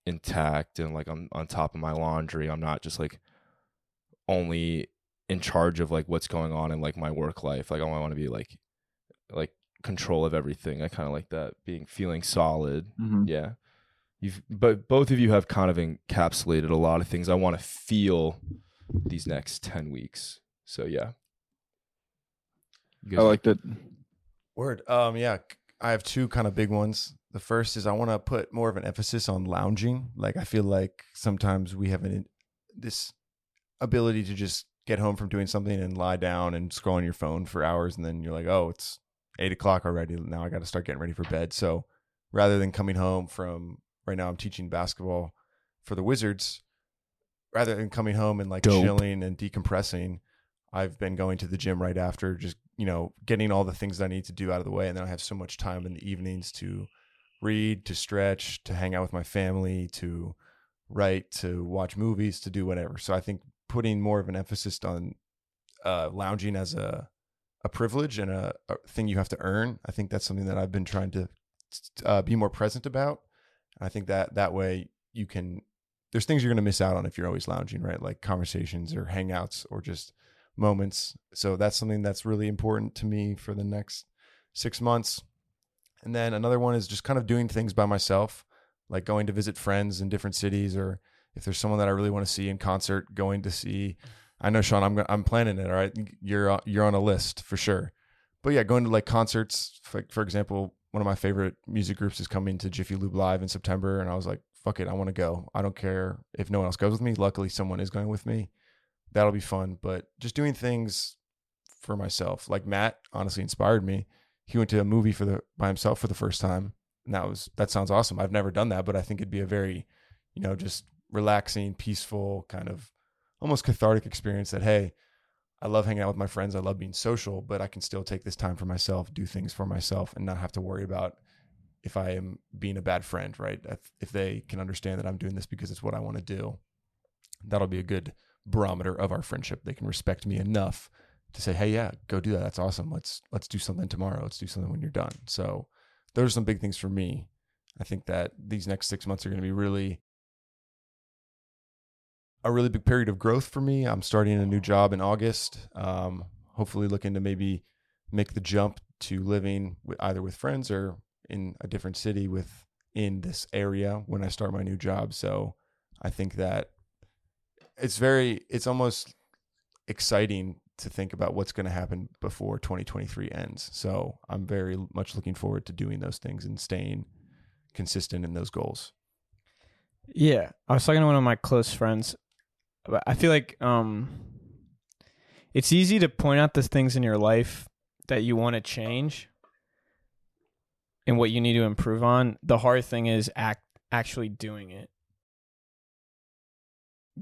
Speaker 5: intact and like i'm on top of my laundry. I'm not just like only in charge of like what's going on in like my work life like oh, i want to be like like control of everything i kind of like that being feeling solid
Speaker 4: Mhm.
Speaker 5: yeah you've but both of you have kind of encapsulated a lot of things i want to feel these next 10 weeks so yeah
Speaker 4: I
Speaker 5: guys-
Speaker 4: like that.
Speaker 3: Word. Um, yeah, I have two kind of big ones. The first is I want to put more of an emphasis on lounging. Like I feel like sometimes we have an this ability to just get home from doing something and lie down and scroll on your phone for hours, and then you're like, oh, it's eight o'clock already. Now I got to start getting ready for bed. So rather than coming home from right now, I'm teaching basketball for the Wizards. Rather than coming home and like
Speaker 5: Dope.
Speaker 3: chilling and decompressing, I've been going to the gym right after, just you know, getting all the things that I need to do out of the way, and then I have so much time in the evenings to read, to stretch, to hang out with my family, to write, to watch movies, to do whatever. So I think putting more of an emphasis on uh, lounging as a a privilege and a, a thing you have to earn. I think that's something that I've been trying to uh, be more present about. I think that that way you can. There's things you're going to miss out on if you're always lounging, right? Like conversations or hangouts or just moments. So that's something that's really important to me for the next six months. And then another one is just kind of doing things by myself, like going to visit friends in different cities, or if there's someone that I really want to see in concert, going to see. I know Sean, I'm I'm planning it. All right, you're on- you're on a list for sure. But yeah, going to like concerts. For, for example, one of my favorite music groups is coming to Jiffy Lube Live in September, and I was like, "Fuck it, I want to go. I don't care if no one else goes with me. Luckily, someone is going with me. That'll be fun." But just doing things for myself, like Matt, honestly inspired me. He went to a movie for the by himself for the first time, and that was that sounds awesome. I've never done that, but I think it'd be a very, you know, just relaxing, peaceful, kind of almost cathartic experience. That hey, I love hanging out with my friends. I love being social, but I can still take this time for myself, do things for myself, and not have to worry about if I am being a bad friend, right? If, they can understand that I'm doing this because it's what I want to do, that'll be a good barometer of our friendship. They can respect me enough to say, "Hey, yeah, go do that. That's awesome. Let's let's do something tomorrow. Let's do something when you're done." So, those are some big things for me. I think that these next 6 months are going to be really a really big period of growth for me. I'm starting a new job in August. Um, hopefully, looking to maybe make the jump to living with, either with friends or in a different city with in this area when I start my new job. So I think that it's very, it's almost exciting to think about what's going to happen before 2023 ends. So I'm very much looking forward to doing those things and staying consistent in those goals.
Speaker 2: Yeah, I was talking to one of my close friends. I feel like um, it's easy to point out the things in your life that you want to change, and what you need to improve on. The hard thing is act actually doing it.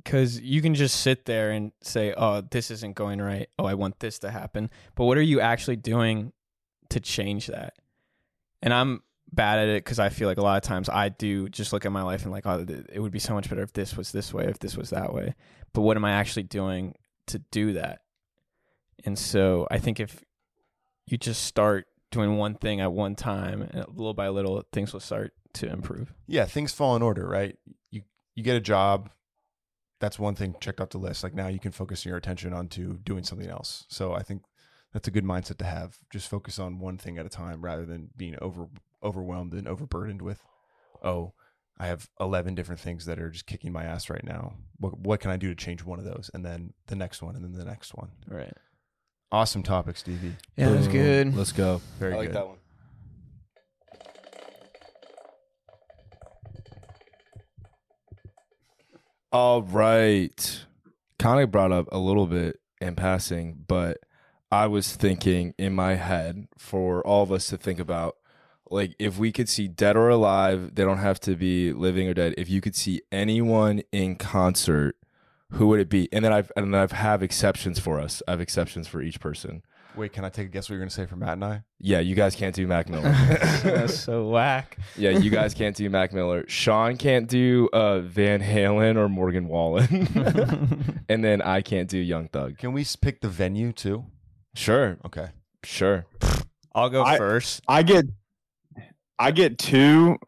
Speaker 2: Cuz you can just sit there and say, "Oh, this isn't going right. Oh, I want this to happen." But what are you actually doing to change that? And I'm bad at it cuz I feel like a lot of times I do just look at my life and like, "Oh, it would be so much better if this was this way, if this was that way." But what am I actually doing to do that? And so I think if you just start doing one thing at one time, and little by little, things will start to improve.
Speaker 3: yeah, things fall in order, right? You you get a job, that's one thing checked off the list. Like now you can focus your attention onto doing something else. So I think that's a good mindset to have. Just focus on one thing at a time rather than being over overwhelmed and overburdened with, oh, I have eleven different things that are just kicking my ass right now. What what can I do to change one of those? And then the next one, and then the next one.
Speaker 2: Right.
Speaker 3: Awesome topic, Stevie.
Speaker 2: Yeah, that's
Speaker 5: Boom.
Speaker 2: good.
Speaker 5: Let's go.
Speaker 3: Very
Speaker 5: I like
Speaker 3: good.
Speaker 5: that one. All right. Kind of brought up a little bit in passing, but I was thinking in my head for all of us to think about like if we could see dead or alive, they don't have to be living or dead. If you could see anyone in concert, who would it be? And then I've and then I've have exceptions for us. I have exceptions for each person.
Speaker 3: Wait, can I take a guess what you're going to say for Matt and I?
Speaker 5: Yeah, you guys can't do Mac Miller.
Speaker 2: that's so whack.
Speaker 5: yeah, you guys can't do Mac Miller. Sean can't do uh, Van Halen or Morgan Wallen. and then I can't do Young Thug.
Speaker 3: Can we pick the venue too?
Speaker 5: Sure,
Speaker 3: Okay.
Speaker 5: sure.
Speaker 2: I'll go
Speaker 4: I-
Speaker 2: first.
Speaker 4: I get I get two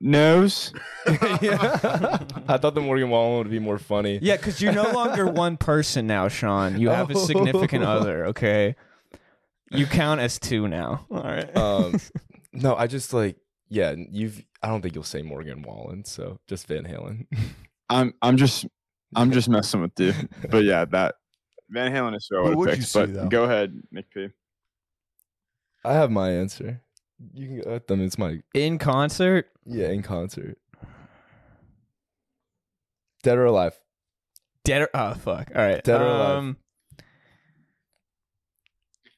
Speaker 4: no's.
Speaker 5: I thought the Morgan Wallen would be more funny.
Speaker 2: Yeah, because you're no longer one person now, Sean. You have a significant
Speaker 5: Oh.
Speaker 2: other. Okay, you count as two now. All right.
Speaker 5: Um, no, I just like yeah. You've. I don't think you'll say Morgan Wallen, so just Van Halen.
Speaker 4: I'm I'm just I'm just messing with you. But yeah, that Van Halen is who I would
Speaker 3: would
Speaker 4: have
Speaker 3: you
Speaker 4: picked.
Speaker 3: say,
Speaker 4: But
Speaker 3: though?
Speaker 4: go ahead, Nick P.
Speaker 5: I have my answer. You can go at them. It's my
Speaker 2: In concert,
Speaker 5: yeah in concert. Dead or alive?
Speaker 2: dead or oh fuck. All right.
Speaker 5: Dead or alive?
Speaker 2: um,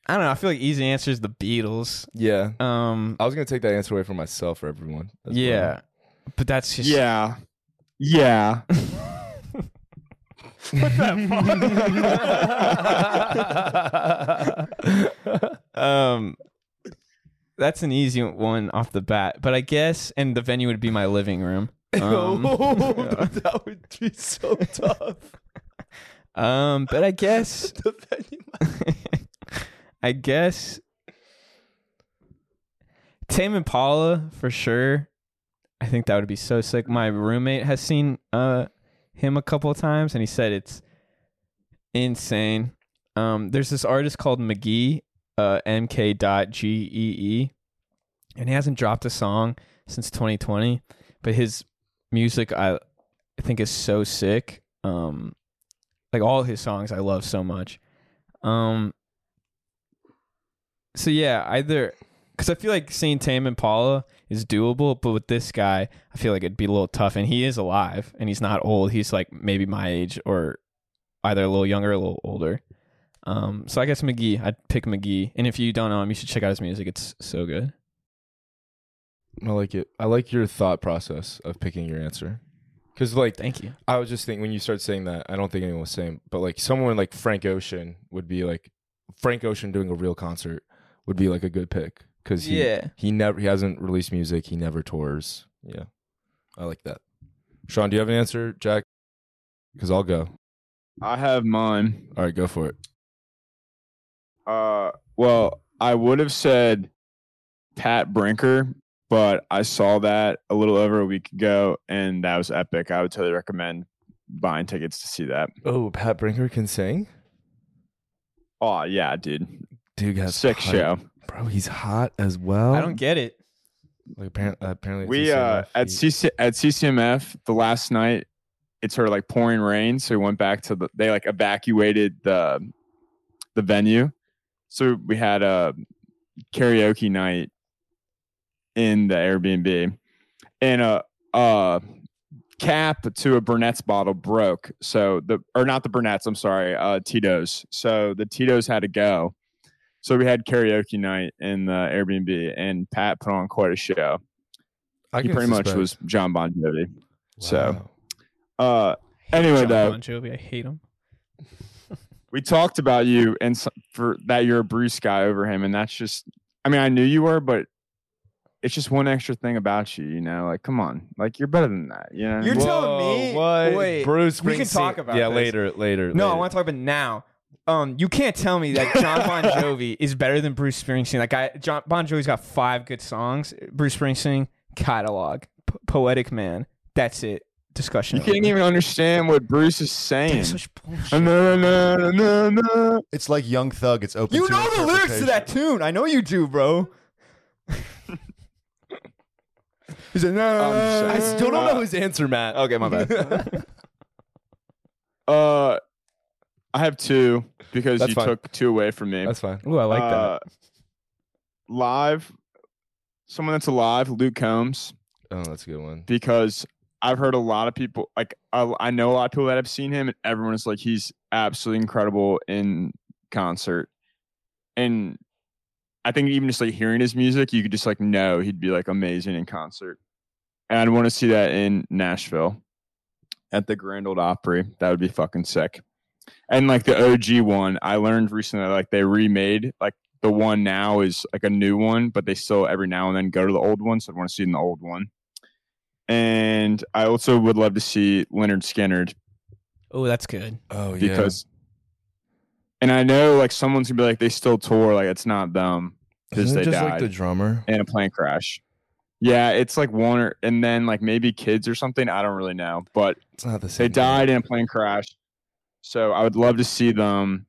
Speaker 2: I don't know. I feel like easy answer is the Beatles.
Speaker 5: Yeah.
Speaker 2: Um,
Speaker 5: I was gonna take that answer away from myself for everyone. as well.
Speaker 2: yeah, but that's just
Speaker 4: Yeah. Yeah.
Speaker 2: um that's an easy one off the bat but i guess and the venue would be my living room. Um,
Speaker 5: that would be so tough.
Speaker 2: um but i guess
Speaker 5: The venue-
Speaker 2: i guess tame impala for sure. I think that would be so sick. My roommate has seen uh him a couple of times and he said it's insane. Um there's this artist called Mk.gee uh mk dot g e e. And he hasn't dropped a song since 2020 but his music i think is so sick. Um like all his songs i love so much. Um so yeah either because i feel like seeing tame impala is doable but with this guy i feel like it'd be a little tough. And he is alive and he's not old. He's like maybe my age or either a little younger or a little older um so i guess Mk.gee i'd pick Mk.gee and if you don't know him you should check out his music it's so good
Speaker 5: I like it. I like your thought process of picking your answer. Because like
Speaker 2: thank you
Speaker 5: I was just thinking when you started saying that, I don't think anyone was saying, but like someone like Frank Ocean would be like Frank Ocean doing a real concert would be like a good pick because he
Speaker 2: yeah
Speaker 5: he never he hasn't released music, he never tours. Yeah, I like that. Sean, do you have an answer, Jack? Because I'll go.
Speaker 4: I have mine.
Speaker 5: All right, go for it.
Speaker 4: Uh, well, I would have said Pat Brinker, but I saw that a little over a week ago, and that was epic. I would totally recommend buying tickets to see that.
Speaker 5: Oh, Pat Brinker can sing.
Speaker 4: Oh yeah, dude,
Speaker 5: Dude, has
Speaker 4: sick
Speaker 5: hype.
Speaker 4: show.
Speaker 5: bro. He's hot as well.
Speaker 2: i don't get it
Speaker 5: like apparently. apparently
Speaker 4: We
Speaker 5: the
Speaker 4: uh at
Speaker 5: he-
Speaker 4: CC at CCMF the last night, it started like pouring rain, so we went back to the. They like evacuated the the venue, so we had a karaoke night in the Airbnb, and a uh cap to a Burnett's bottle broke. So the or not the Burnett's, I'm sorry, uh Tito's. So the Tito's had to go. So we had karaoke night in the Airbnb, and Pat put on quite a show.
Speaker 3: I
Speaker 4: he
Speaker 3: can
Speaker 4: pretty much was John Bon Jovi. So, uh, Anyway,
Speaker 2: John
Speaker 4: though.
Speaker 2: Bon Jovi, I hate him.
Speaker 4: We talked about you and s- for that you're a Bruce guy over him, and that's just. I mean, I knew you were, but it's just one extra thing about you. You know, like come on, like you're better than that. You know,
Speaker 2: You're telling me-
Speaker 5: What?
Speaker 2: wait,
Speaker 5: Bruce
Speaker 2: we can talk about
Speaker 5: Yeah,
Speaker 2: this.
Speaker 5: later, later.
Speaker 2: No, I want to talk about now. Um, you can't tell me that John Bon Jovi is better than Bruce Springsteen. That guy, John Bon Jovi's got five good songs. Bruce Springsteen catalog, P- poetic man. That's it. Discussion.
Speaker 4: you can't even understand what Bruce is saying.
Speaker 2: That's such bullshit.
Speaker 4: No, no, no, no, no.
Speaker 3: It's like Young Thug. It's open.
Speaker 2: You
Speaker 3: to
Speaker 2: know the lyrics to that tune. I know you do, bro. He's like, no,
Speaker 4: I'm just
Speaker 5: I
Speaker 4: saying.
Speaker 5: still don't know
Speaker 4: Uh,
Speaker 5: his answer, Matt.
Speaker 2: Okay, my bad.
Speaker 4: Uh, I have two because
Speaker 5: That's
Speaker 4: you
Speaker 5: fine.
Speaker 4: took two away from me.
Speaker 5: That's fine.
Speaker 2: Ooh, I like that.
Speaker 4: Uh, Live, someone that's alive, Luke Combs,
Speaker 5: Oh, that's a good one.
Speaker 4: because I've heard a lot of people like I, I know a lot of people that have seen him, and everyone is like he's absolutely incredible in concert, and I think even just like hearing his music, you could just like know he'd be like amazing in concert, and I'd want to see that in Nashville at the Grand Old Opry. That would be fucking sick. And like the OG one, I learned recently like they remade like the one now is like a new one, but they still every now and then go to the old one. So I want to see in the old one. And I also would love to see Lynyrd Skynyrd
Speaker 2: oh, that's good.
Speaker 5: Oh yeah.
Speaker 4: because, and I know like someone's gonna be like they still tour, like it's not them because they
Speaker 5: just
Speaker 4: died
Speaker 5: like the drummer?
Speaker 4: in a plane crash. Yeah, it's like one or and then like maybe kids or something. I don't really know, but
Speaker 5: It's not the same.
Speaker 4: they died in a plane crash. So I would love to see them.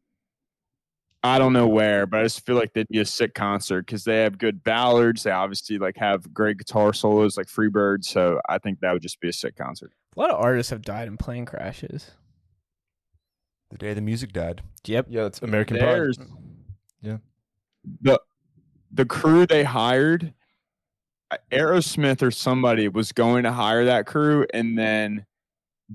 Speaker 4: I don't know where, but I just feel like they'd be a sick concert because they have good ballads. They obviously like have great guitar solos like Freebird. So I think that would just be a sick concert.
Speaker 2: A lot of artists have died in plane crashes.
Speaker 3: The day the music died.
Speaker 2: Yep.
Speaker 5: Yeah, it's American Pie. Yeah.
Speaker 4: the the crew they hired. uh, Aerosmith or somebody was going to hire that crew and then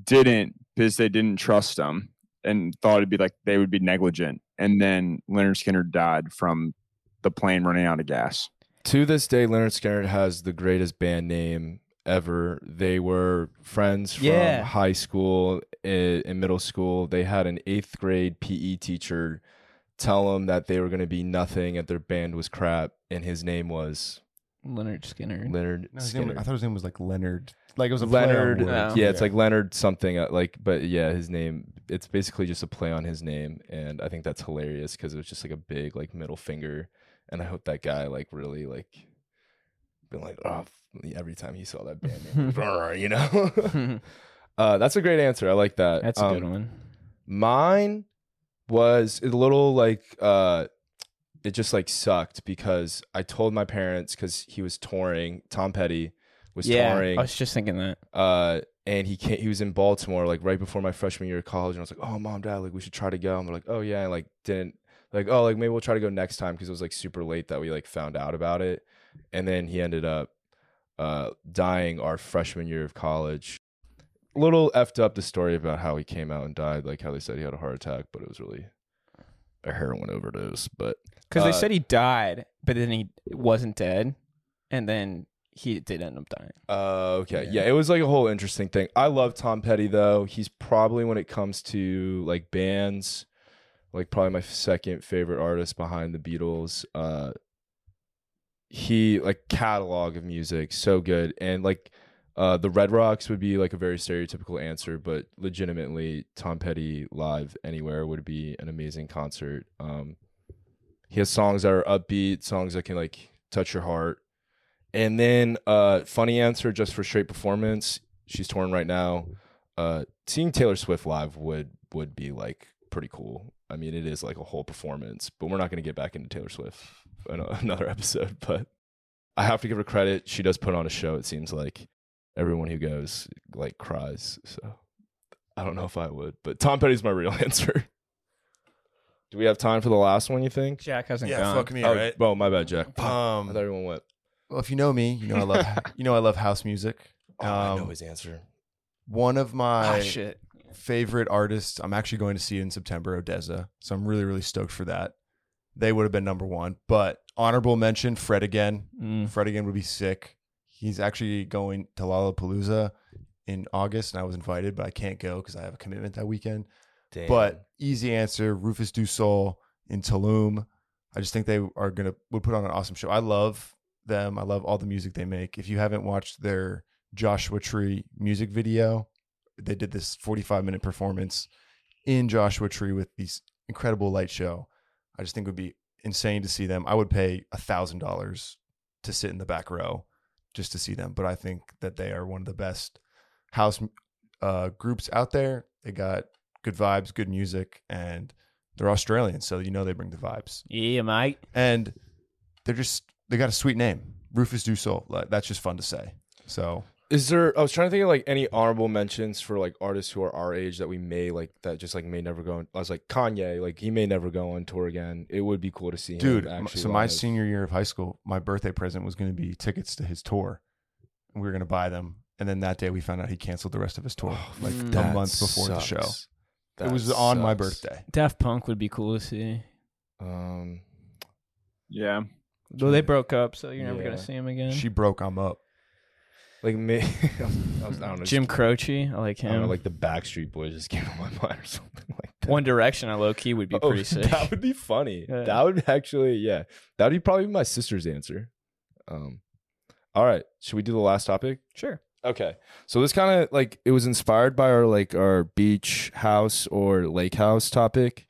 Speaker 4: didn't because they didn't trust them and thought it'd be like they would be negligent. And then Lynyrd Skynyrd died from the plane running out of gas.
Speaker 5: To this day, Lynyrd Skynyrd has the greatest band name ever. They were friends from
Speaker 2: Yeah.
Speaker 5: high school in, in middle school. They had an eighth grade PE teacher tell them that they were going to be nothing and their band was crap, and his name was
Speaker 2: Leonard Skinner.
Speaker 5: Leonard
Speaker 3: No, his name,
Speaker 5: Skinner.
Speaker 3: I thought his name was like Leonard. Like it was a play on
Speaker 5: Leonard,
Speaker 3: words.
Speaker 5: yeah, it's like Leonard something. uh, Like, but yeah, his name. It's basically just a play on his name, and I think that's hilarious because it was just like a big like middle finger, and I hope that guy like really like been like oh f- every time he saw that band name, "Brr," you know. uh, that's a great answer. I like that.
Speaker 2: That's a
Speaker 5: Um,
Speaker 2: good one.
Speaker 5: Mine was a little like uh it just like sucked because I told my parents because he was touring. Tom Petty was
Speaker 2: Yeah,
Speaker 5: touring
Speaker 2: I was just thinking that.
Speaker 5: uh, and he came, he was in Baltimore like right before my freshman year of college, and I was like, "Oh, mom, dad, like we should try to go." And they're like, "Oh yeah," and like didn't like, "Oh, like maybe we'll try to go next time" because it was like super late that we like found out about it, and then he ended up uh dying our freshman year of college. A little effed up the story about how he came out and died, like how they said he had a heart attack, but it was really a heroin overdose. But
Speaker 2: Because
Speaker 5: Uh,
Speaker 2: they said he died, but then he wasn't dead, and then he did end up dying.
Speaker 5: Uh, okay. Yeah. it was like a whole interesting thing. I love Tom Petty though. He's probably when it comes to like bands, like probably my second favorite artist behind the Beatles. Uh he like catalog of music so good and like uh the Red Rocks would be like a very stereotypical answer, but legitimately Tom Petty live anywhere would be an amazing concert. Um he has songs that are upbeat, songs that can like touch your heart. And then uh funny answer just for straight performance. She's torn right now. Uh seeing Taylor Swift live would would be like pretty cool. I mean, it is like a whole performance, but we're not going to get back into Taylor Swift in another episode, but I have to give her credit. She does put on a show. It seems like everyone who goes like cries. So I don't know if I would, but Tom Petty's my real answer. Do we have time for the last one, you think?
Speaker 2: Jack hasn't
Speaker 3: yeah,
Speaker 2: gone.
Speaker 3: fuck me,
Speaker 5: oh,
Speaker 3: right?
Speaker 5: oh, my bad, Jack.
Speaker 3: Um,
Speaker 5: I thought everyone went.
Speaker 3: Well, if you know me, you know I love you know I love house music.
Speaker 5: Oh, I know
Speaker 3: Um,
Speaker 5: his answer.
Speaker 3: One of my
Speaker 2: Ah, shit.
Speaker 3: favorite artists. I'm actually going to see it in September, ODESZA. So I'm really, really stoked for that. they would have been number one. But honorable mention, Fred again.
Speaker 2: Mm.
Speaker 3: Fred again would be sick. He's actually going to Lollapalooza in August, and I was invited, but I can't go because I have a commitment that weekend.
Speaker 5: Damn.
Speaker 3: But easy answer, Rufus Du Sol in Tulum. I just think they are gonna would put on an awesome show. I love them. I love all the music they make. If you haven't watched their Joshua Tree music video, they did this 45 minute performance in Joshua Tree with these incredible light show. I just think it would be insane to see them. I would pay a thousand dollars to sit in the back row just to see them. But I think that they are one of the best house uh, groups out there. They got good vibes, good music, and they're Australian, so you know they bring the vibes.
Speaker 2: Yeah, mate.
Speaker 3: And they're just they got a sweet name, Rufus Du Like, that's just fun to say. So
Speaker 5: Is there? I was trying to think of like any honorable mentions for like artists who are our age that we may like that just like may never go. On, I was like Kanye, like he may never go on tour again. It would be cool to see
Speaker 3: dude m-
Speaker 5: actually
Speaker 3: so my
Speaker 5: live.
Speaker 3: senior year of high school my birthday present was going to be tickets to his tour we were going to buy them and then that day we found out he canceled the rest of his tour
Speaker 5: Oh,
Speaker 3: like a month before the show
Speaker 5: sucks.
Speaker 3: it was on my birthday
Speaker 2: Daft Punk would be cool to see.
Speaker 5: Um,
Speaker 4: Yeah.
Speaker 2: Though they broke up, so you're never
Speaker 5: Yeah.
Speaker 2: gonna see him again.
Speaker 3: she broke i'm up
Speaker 5: like me, I, was, I don't know.
Speaker 2: Jim Croce, I like
Speaker 5: I don't
Speaker 2: him.
Speaker 5: know, like the Backstreet Boys just came to my mind or something like that.
Speaker 2: One Direction, I low key would be
Speaker 5: Oh,
Speaker 2: pretty sick.
Speaker 5: That would be funny.
Speaker 2: Yeah.
Speaker 5: That would actually, yeah, that would be probably my sister's answer. Um, all right, should we do the last topic?
Speaker 2: Sure.
Speaker 5: Okay, so this kind of like it was inspired by our like our beach house or lake house topic,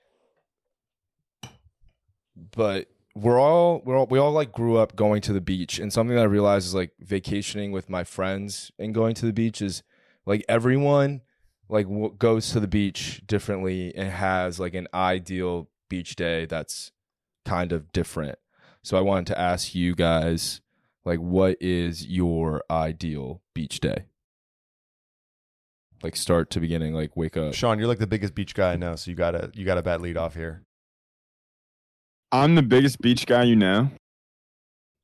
Speaker 5: but we're all we're all we all like grew up going to the beach, and something that I realized is like vacationing with my friends and going to the beach is like everyone like w- goes to the beach differently and has like an ideal beach day that's kind of different. So I wanted to ask you guys like what is your ideal beach day? Like start to beginning, like wake up.
Speaker 3: sean you're like the biggest beach guy i know so you got a you got a bad lead off here
Speaker 4: I'm the biggest beach guy you know.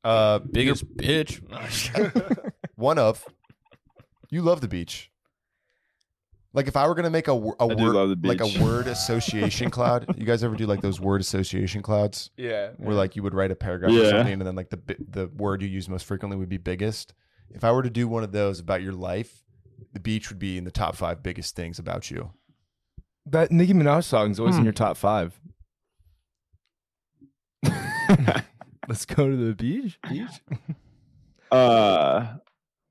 Speaker 3: uh
Speaker 2: Biggest bitch.
Speaker 3: one of you love the beach like if i were going to make a, wo- a
Speaker 4: I do
Speaker 3: word like a word association cloud you guys ever do like those word association clouds
Speaker 5: Yeah.
Speaker 3: where like you would write a paragraph or something and then like the the word you use most frequently would be biggest. If I were to do one of those about your life, the beach would be in the top five biggest things about you.
Speaker 5: That Nicki Minaj song is always in
Speaker 4: Hmm.
Speaker 5: your top five. Let's go to the beach. Beach.
Speaker 4: Uh,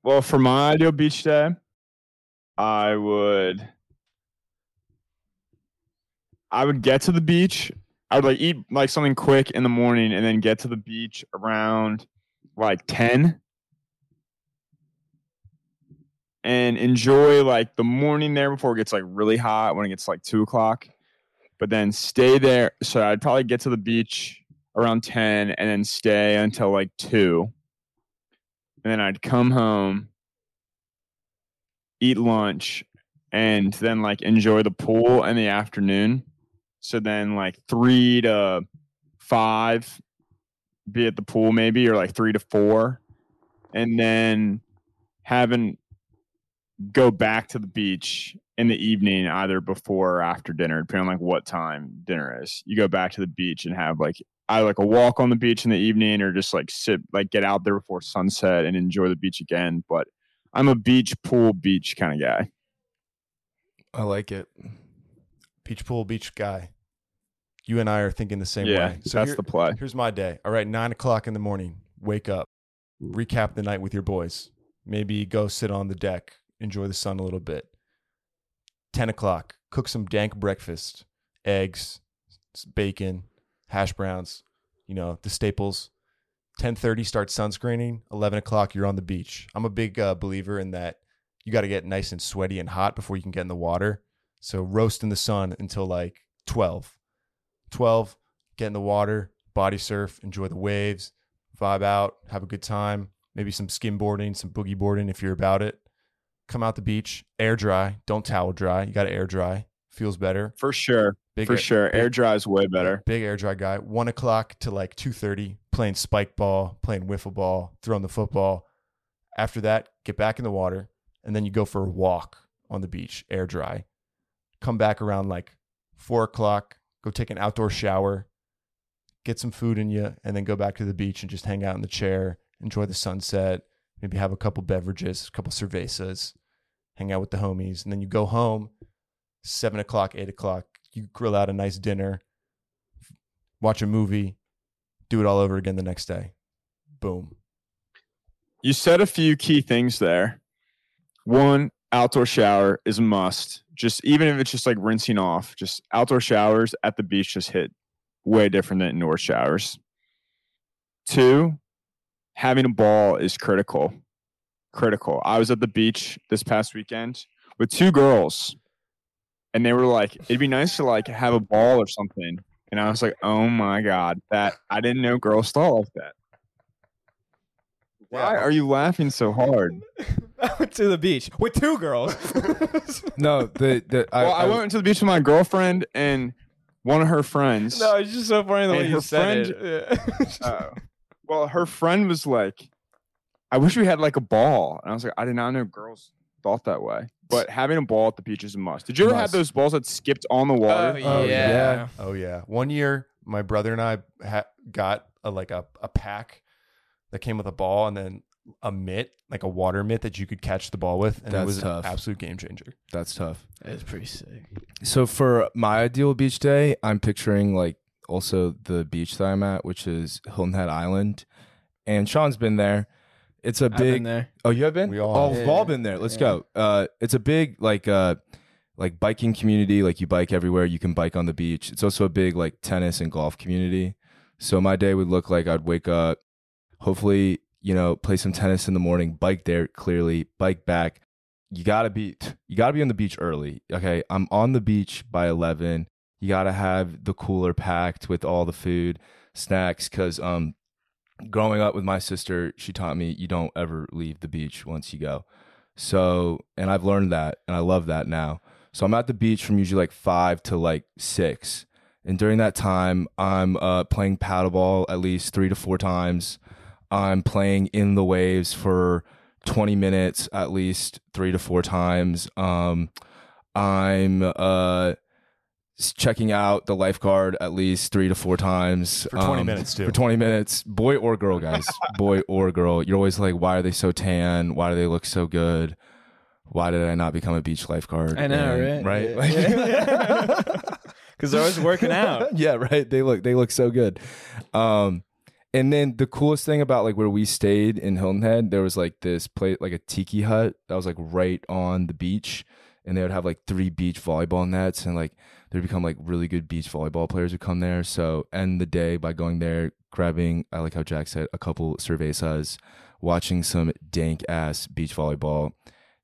Speaker 4: well, for my ideal beach day, I would, I would get to the beach. I would like eat like something quick in the morning, and then get to the beach around like ten, and enjoy like the morning there before it gets like really hot when it gets like two o'clock. But then stay there. So I'd probably get to the beach around ten, and then stay until like two and then I'd come home, eat lunch, and then like enjoy the pool in the afternoon. So then like three to five, be at the pool maybe, or like three to four, and then having go back to the beach in the evening, either before or after dinner, depending on like what time dinner is. You go back to the beach and have like either like a walk on the beach in the evening or just like sit like get out there before sunset and enjoy the beach again. But I'm a beach pool beach kind of guy.
Speaker 5: I like it.
Speaker 3: Beach pool, beach guy. You and I are thinking the same
Speaker 4: yeah,
Speaker 3: way. So
Speaker 4: that's
Speaker 3: here-
Speaker 4: the play.
Speaker 3: here's my day. All right, nine o'clock in the morning. Wake up. Recap the night with your boys. Maybe go sit on the deck, enjoy the sun a little bit. Ten o'clock. Cook some dank breakfast. Eggs, bacon, hash browns. You know the staples. Ten thirty. Start sunscreening. Eleven o'clock. You're on the beach. I'm a big uh, believer in that. You got to get nice and sweaty and hot before you can get in the water. So roast in the sun until like twelve. 12, get in the water, body surf, enjoy the waves, vibe out, have a good time. Maybe some skimboarding, some boogie boarding if you're about it. Come out the beach, air dry, don't towel dry. You got to air dry, feels better.
Speaker 4: For sure.
Speaker 3: Big
Speaker 4: For
Speaker 3: air-
Speaker 4: sure.
Speaker 3: big-
Speaker 4: Air dry is way better.
Speaker 3: Big air dry guy. One o'clock to like two thirty, playing spike ball, playing wiffle ball, throwing the football. After that, get back in the water, and then you go for a walk on the beach, air dry. Come back around like four o'clock, go take an outdoor shower, get some food in you, and then go back to the beach and just hang out in the chair, enjoy the sunset, maybe have a couple beverages, a couple cervezas, hang out with the homies, and then you go home. Seven o'clock, eight o'clock, you grill out a nice dinner, watch a movie, do it all over again the next day. Boom.
Speaker 4: You said a few key things there. One, outdoor shower is a must. Just even if it's just like rinsing off, just outdoor showers at the beach just hit way different than indoor showers. Two, having a ball is critical. Critical. I was at the beach this past weekend with two girls, and they were like, "It'd be nice to like have a ball or something." And I was like, "Oh my god, that I didn't know girls thought like that." Why are you laughing so hard?
Speaker 2: I went to the beach with two girls.
Speaker 5: No, the the I,
Speaker 4: well, I, went to the beach with my girlfriend and one of her friends.
Speaker 2: no, it's just so funny the
Speaker 4: And
Speaker 2: way you
Speaker 4: her
Speaker 2: said
Speaker 4: friend-
Speaker 2: it. Yeah.
Speaker 4: Uh, well, her friend was like, "I wish we had like a ball," and I was like, "I did not know girls thought that way." But having a ball at the beach is a must. Did you ever have those balls that skipped on the water?
Speaker 2: Oh,
Speaker 3: Oh,
Speaker 2: yeah.
Speaker 3: yeah. Oh yeah. One year, my brother and I ha- got a, like a, a pack that came with a ball and then a mitt, like a water mitt that you could catch the ball with, and it was
Speaker 5: tough.
Speaker 3: an absolute game changer.
Speaker 5: that's tough.
Speaker 2: It's pretty sick.
Speaker 5: So for my ideal beach day, I'm picturing like also the beach that I'm at, which is Hilton Head Island, and Sean's been there. It's a
Speaker 2: I've been
Speaker 5: big.
Speaker 2: there.
Speaker 5: Oh, you have been?
Speaker 3: We all
Speaker 5: Oh,
Speaker 3: have.
Speaker 5: we've
Speaker 2: Yeah.
Speaker 5: all been there. Let's
Speaker 2: Yeah.
Speaker 5: go. Uh, it's a big like uh, like biking community. Like you bike everywhere. You can bike on the beach. It's also a big like tennis and golf community. So my day would look like I'd wake up, hopefully you know play some tennis in the morning, bike there clearly, bike back. You gotta be you gotta be on the beach early. Okay, I'm on the beach by eleven. You gotta have the cooler packed with all the food, snacks, because um growing up with my sister, she taught me you don't ever leave the beach once you go. So, and I've learned that and I love that now. So I'm at the beach from usually like five to like six. And during that time, I'm uh, playing paddleball at least three to four times. I'm playing in the waves for 20 minutes at least three to four times. Um, I'm uh, checking out the lifeguard at least three to four times
Speaker 3: For 20
Speaker 5: um,
Speaker 3: minutes, too.
Speaker 5: For 20 minutes, boy or girl, guys, boy or girl. You're always like, why are they so tan? Why do they look so good? Why did I not become a beach lifeguard?
Speaker 2: I know,
Speaker 5: And-
Speaker 2: right?
Speaker 5: Right?
Speaker 2: Yeah. Because they're always working out.
Speaker 5: yeah, right. They look they look so good. Um, and then the coolest thing about like where we stayed in Hilton Head, there was like this place like a tiki hut that was like right on the beach, and they would have like three beach volleyball nets, and like there'd become like really good beach volleyball players who come there. So end the day by going there, grabbing I like how Jack said a couple cervezas, watching some dank ass beach volleyball,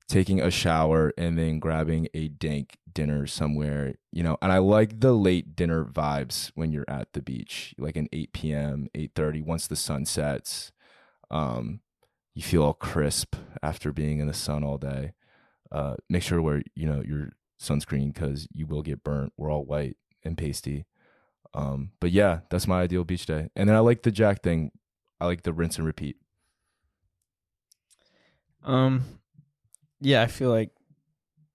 Speaker 5: taking a shower, and then grabbing a dank dinner somewhere, you know. And I like the late dinner vibes when you're at the beach, like an 8 p.m., 8:30 once the sun sets. Um, you feel all crisp after being in the sun all day. Uh, make sure to wear, you know, your sunscreen because you will get burnt. We're all white and pasty. Um, but yeah, that's my ideal beach day. And then I like the Jack thing. I like the rinse and repeat.
Speaker 2: Um, yeah, I feel like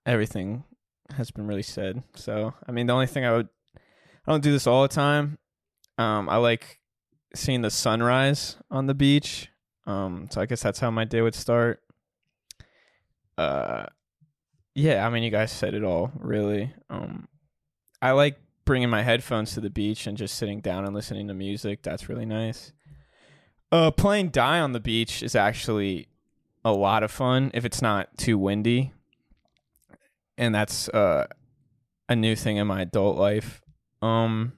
Speaker 2: everything has been really said. So, I mean, the only thing I would, I don't do this all the time. Um, I like seeing the sunrise on the beach. Um, so I guess that's how my day would start. Uh, yeah, I mean, you guys said it all, really. Um, I like bringing my headphones to the beach and just sitting down and listening to music. That's really nice. Uh, playing die on the beach is actually a lot of fun if it's not too windy. And that's uh, a new thing in my adult life. Um,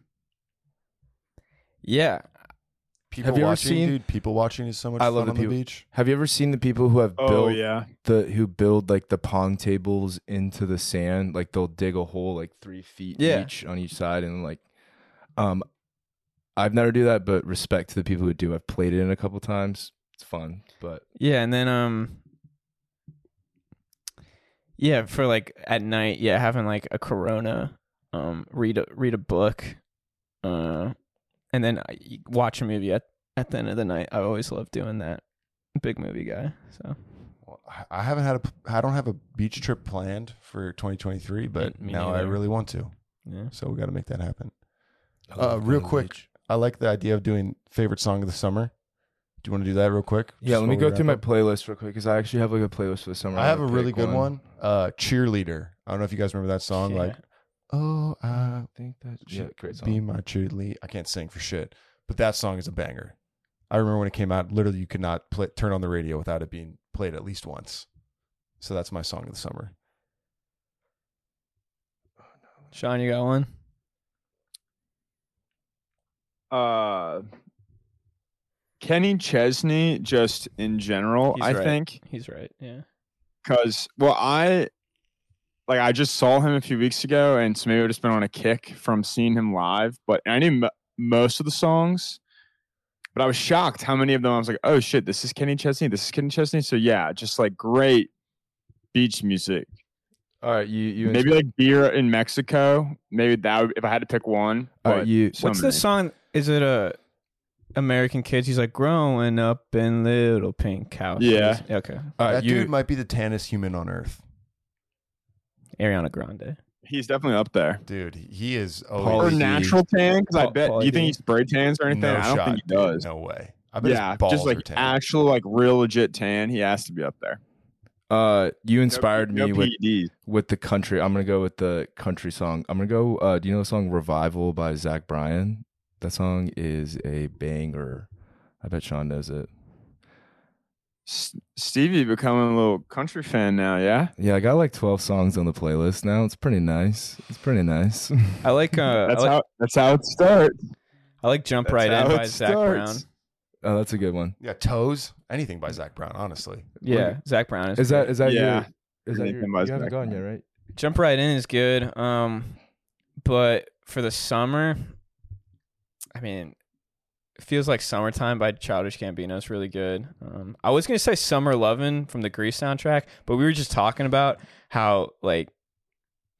Speaker 2: yeah,
Speaker 3: People
Speaker 5: Have you ever seen-
Speaker 3: dude? People watching is so much
Speaker 5: I
Speaker 3: fun
Speaker 5: love the
Speaker 3: on the beach.
Speaker 5: Have you ever seen the people who have
Speaker 4: Oh
Speaker 5: built
Speaker 4: yeah.
Speaker 5: the who build like the pong tables into the sand like they'll dig a hole like three feet
Speaker 2: Yeah.
Speaker 5: each on each side and like um i've never do that but respect to the people who do i've played it in a couple times it's fun but
Speaker 2: yeah, and then um, yeah, for like at night, yeah, having like a Corona, um, read a read a book, uh, and then I- watch a movie at at the end of the night. I always love doing that. Big movie guy, so
Speaker 3: Well, I- I haven't had a. I don't have a beach trip planned for 2023, but
Speaker 2: Me- me
Speaker 3: now I really want to.
Speaker 2: yeah.
Speaker 3: So we got to make that happen. Uh, real
Speaker 5: going to the
Speaker 3: quick,
Speaker 5: beach.
Speaker 3: I like the idea of doing favorite song of the summer. Do you want to do that real quick?
Speaker 5: Yeah, let me go
Speaker 3: we
Speaker 5: through my
Speaker 3: up?
Speaker 5: playlist real quick because I actually have like a playlist for the summer.
Speaker 3: I have a
Speaker 5: I'm
Speaker 3: really
Speaker 5: pick
Speaker 3: good one. Uh, cheerleader. I don't know if you guys remember that song.
Speaker 2: Yeah.
Speaker 3: Like, oh, I
Speaker 5: I think that yeah,
Speaker 3: should
Speaker 5: great
Speaker 3: be
Speaker 5: song.
Speaker 3: my cheerleader. I can't sing for shit, but that song is a banger. I remember when it came out. Literally, you could not play, turn on the radio without it being played at least once. So that's my song of the summer.
Speaker 2: Sean, you got one?
Speaker 4: Uh, Kenny Chesney, just in general,
Speaker 2: He's
Speaker 4: I
Speaker 2: right.
Speaker 4: think,
Speaker 2: He's right. Yeah.
Speaker 4: because well, I like I just saw him a few weeks ago, and so maybe I've just been on a kick from seeing him live. But I knew m- most of the songs, but I was shocked how many of them I was like, "Oh shit, this is Kenny Chesney. This is Kenny Chesney." So yeah, just like great beach music.
Speaker 5: All right, you you
Speaker 4: Maybe like beer in Mexico. Maybe that would, if I had to pick one.
Speaker 5: All
Speaker 4: But
Speaker 5: right, you-
Speaker 4: so
Speaker 2: What's
Speaker 4: many.
Speaker 2: the song? Is it a American Kids? He's like growing up in little pink houses.
Speaker 4: Yeah.
Speaker 2: Okay.
Speaker 5: all
Speaker 3: that
Speaker 5: you
Speaker 3: dude might be the tannest human on earth,
Speaker 2: Ariana Grande.
Speaker 4: He's definitely up there.
Speaker 3: dude. He is
Speaker 5: Paul
Speaker 4: Or natural tan? Because I bet.
Speaker 2: Paul
Speaker 4: Do you think
Speaker 2: D.
Speaker 4: he spray tans or anything?
Speaker 3: no
Speaker 4: I don't
Speaker 3: shot.
Speaker 4: think he
Speaker 3: dude.
Speaker 4: does.
Speaker 3: No way. I bet
Speaker 4: yeah, just like actual, like real legit tan. He has to be up there.
Speaker 5: uh you inspired
Speaker 4: no,
Speaker 5: me
Speaker 4: no
Speaker 5: with
Speaker 4: PEDs.
Speaker 5: with the country. I'm gonna go with the country song. I'm gonna go. Uh, do you know the song "Revival" by Zach Bryan? That song is a banger. I bet Sean knows it.
Speaker 4: S- Stevie becoming a little country fan now. Yeah,
Speaker 5: Yeah, I got like 12 songs on the playlist now. It's pretty nice. It's pretty nice.
Speaker 2: I like. Uh,
Speaker 4: that's
Speaker 2: I like,
Speaker 4: how that's how it starts.
Speaker 2: I like "Jump
Speaker 4: that's
Speaker 2: Right In"
Speaker 4: it
Speaker 2: by Zac Brown.
Speaker 5: oh, that's a good one.
Speaker 3: Yeah, toes. Anything by Zac Brown, honestly.
Speaker 2: Yeah, Zac Brown is.
Speaker 5: Is that
Speaker 2: great.
Speaker 5: is that
Speaker 4: Yeah.
Speaker 5: your? Is that
Speaker 4: Anything
Speaker 5: your,
Speaker 4: by
Speaker 5: you haven't
Speaker 4: Zach
Speaker 5: gone yet, right?
Speaker 2: "Jump Right In" is good. Um, but for the summer, I mean, it feels like "Summertime" by Childish Gambino is really good. Um, I was gonna say "Summer Lovin'" from the Grease soundtrack, but we were just talking about how like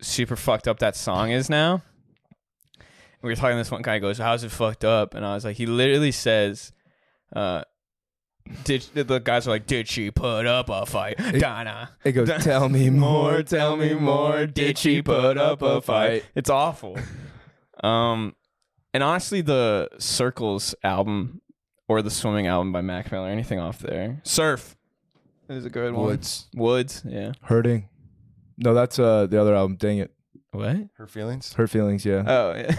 Speaker 2: super fucked up that song is now. And we were talking. This one guy goes, "How's it fucked up?" And I was like, he literally says, uh. Did the guys are like, did she put up a fight? Donna.
Speaker 5: It goes, tell me more, tell me more. Did she put up a fight?
Speaker 2: It's awful. Um, and honestly, the Circles album or the Swimming album by Mac Miller, anything off there, Surf is a good one.
Speaker 3: Woods.
Speaker 2: Woods, yeah.
Speaker 5: Hurting. No, that's uh the other album. Dang it,
Speaker 2: What?
Speaker 3: Her feelings.
Speaker 5: Her Feelings. Yeah,
Speaker 2: Oh, yeah.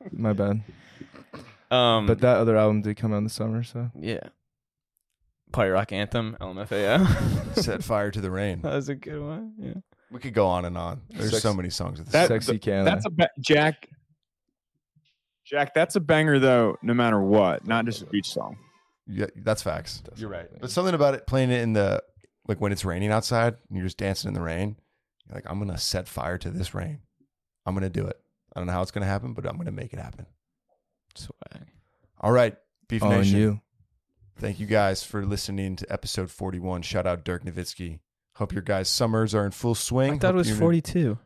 Speaker 5: my bad.
Speaker 2: um,
Speaker 5: But that other album did come out in the summer, so
Speaker 2: yeah. Party Rock Anthem, LMFAO.
Speaker 3: Set fire to the rain.
Speaker 2: that was a good one. Yeah.
Speaker 3: We could go on and on. There's
Speaker 5: Sex-
Speaker 3: so many songs. With this.
Speaker 4: That-
Speaker 5: sexy can.
Speaker 4: That's a ba- Jack. Jack, that's a banger though. No matter what, not just a beach song.
Speaker 3: yeah, that's facts.
Speaker 5: That's
Speaker 3: You're right. But something about it playing it in the like when it's raining outside and you're just dancing in the rain. You're like, I'm gonna set fire to this rain. I'm gonna do it. I don't know how it's gonna happen, but I'm gonna make it happen.
Speaker 2: Swag.
Speaker 3: All right, Beef
Speaker 5: on
Speaker 3: Nation.
Speaker 5: you.
Speaker 3: Thank you guys for listening to episode 41. Shout out Dirk Nowitzki. Hope your guys' summers are in full swing.
Speaker 2: I thought
Speaker 3: Hope
Speaker 2: it was
Speaker 3: you're-
Speaker 2: 42.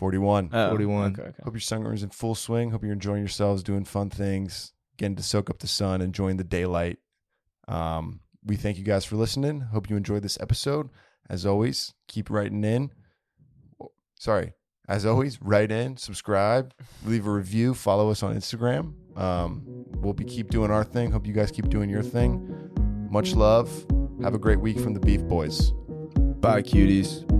Speaker 3: 41.
Speaker 2: Oh,
Speaker 5: 41.
Speaker 2: Okay, okay.
Speaker 3: Hope your summer's in full swing. Hope you're enjoying yourselves, doing fun things, getting to soak up the sun, enjoying the daylight. Um, we thank you guys for listening. Hope you enjoyed this episode. As always, keep writing in. Sorry. As always, write in, subscribe, leave a review, follow us on Instagram. Um, we'll be keep doing our thing. Hope you guys keep doing your thing. Much love. Have a great week from the Beef Boys.
Speaker 5: Bye, cuties.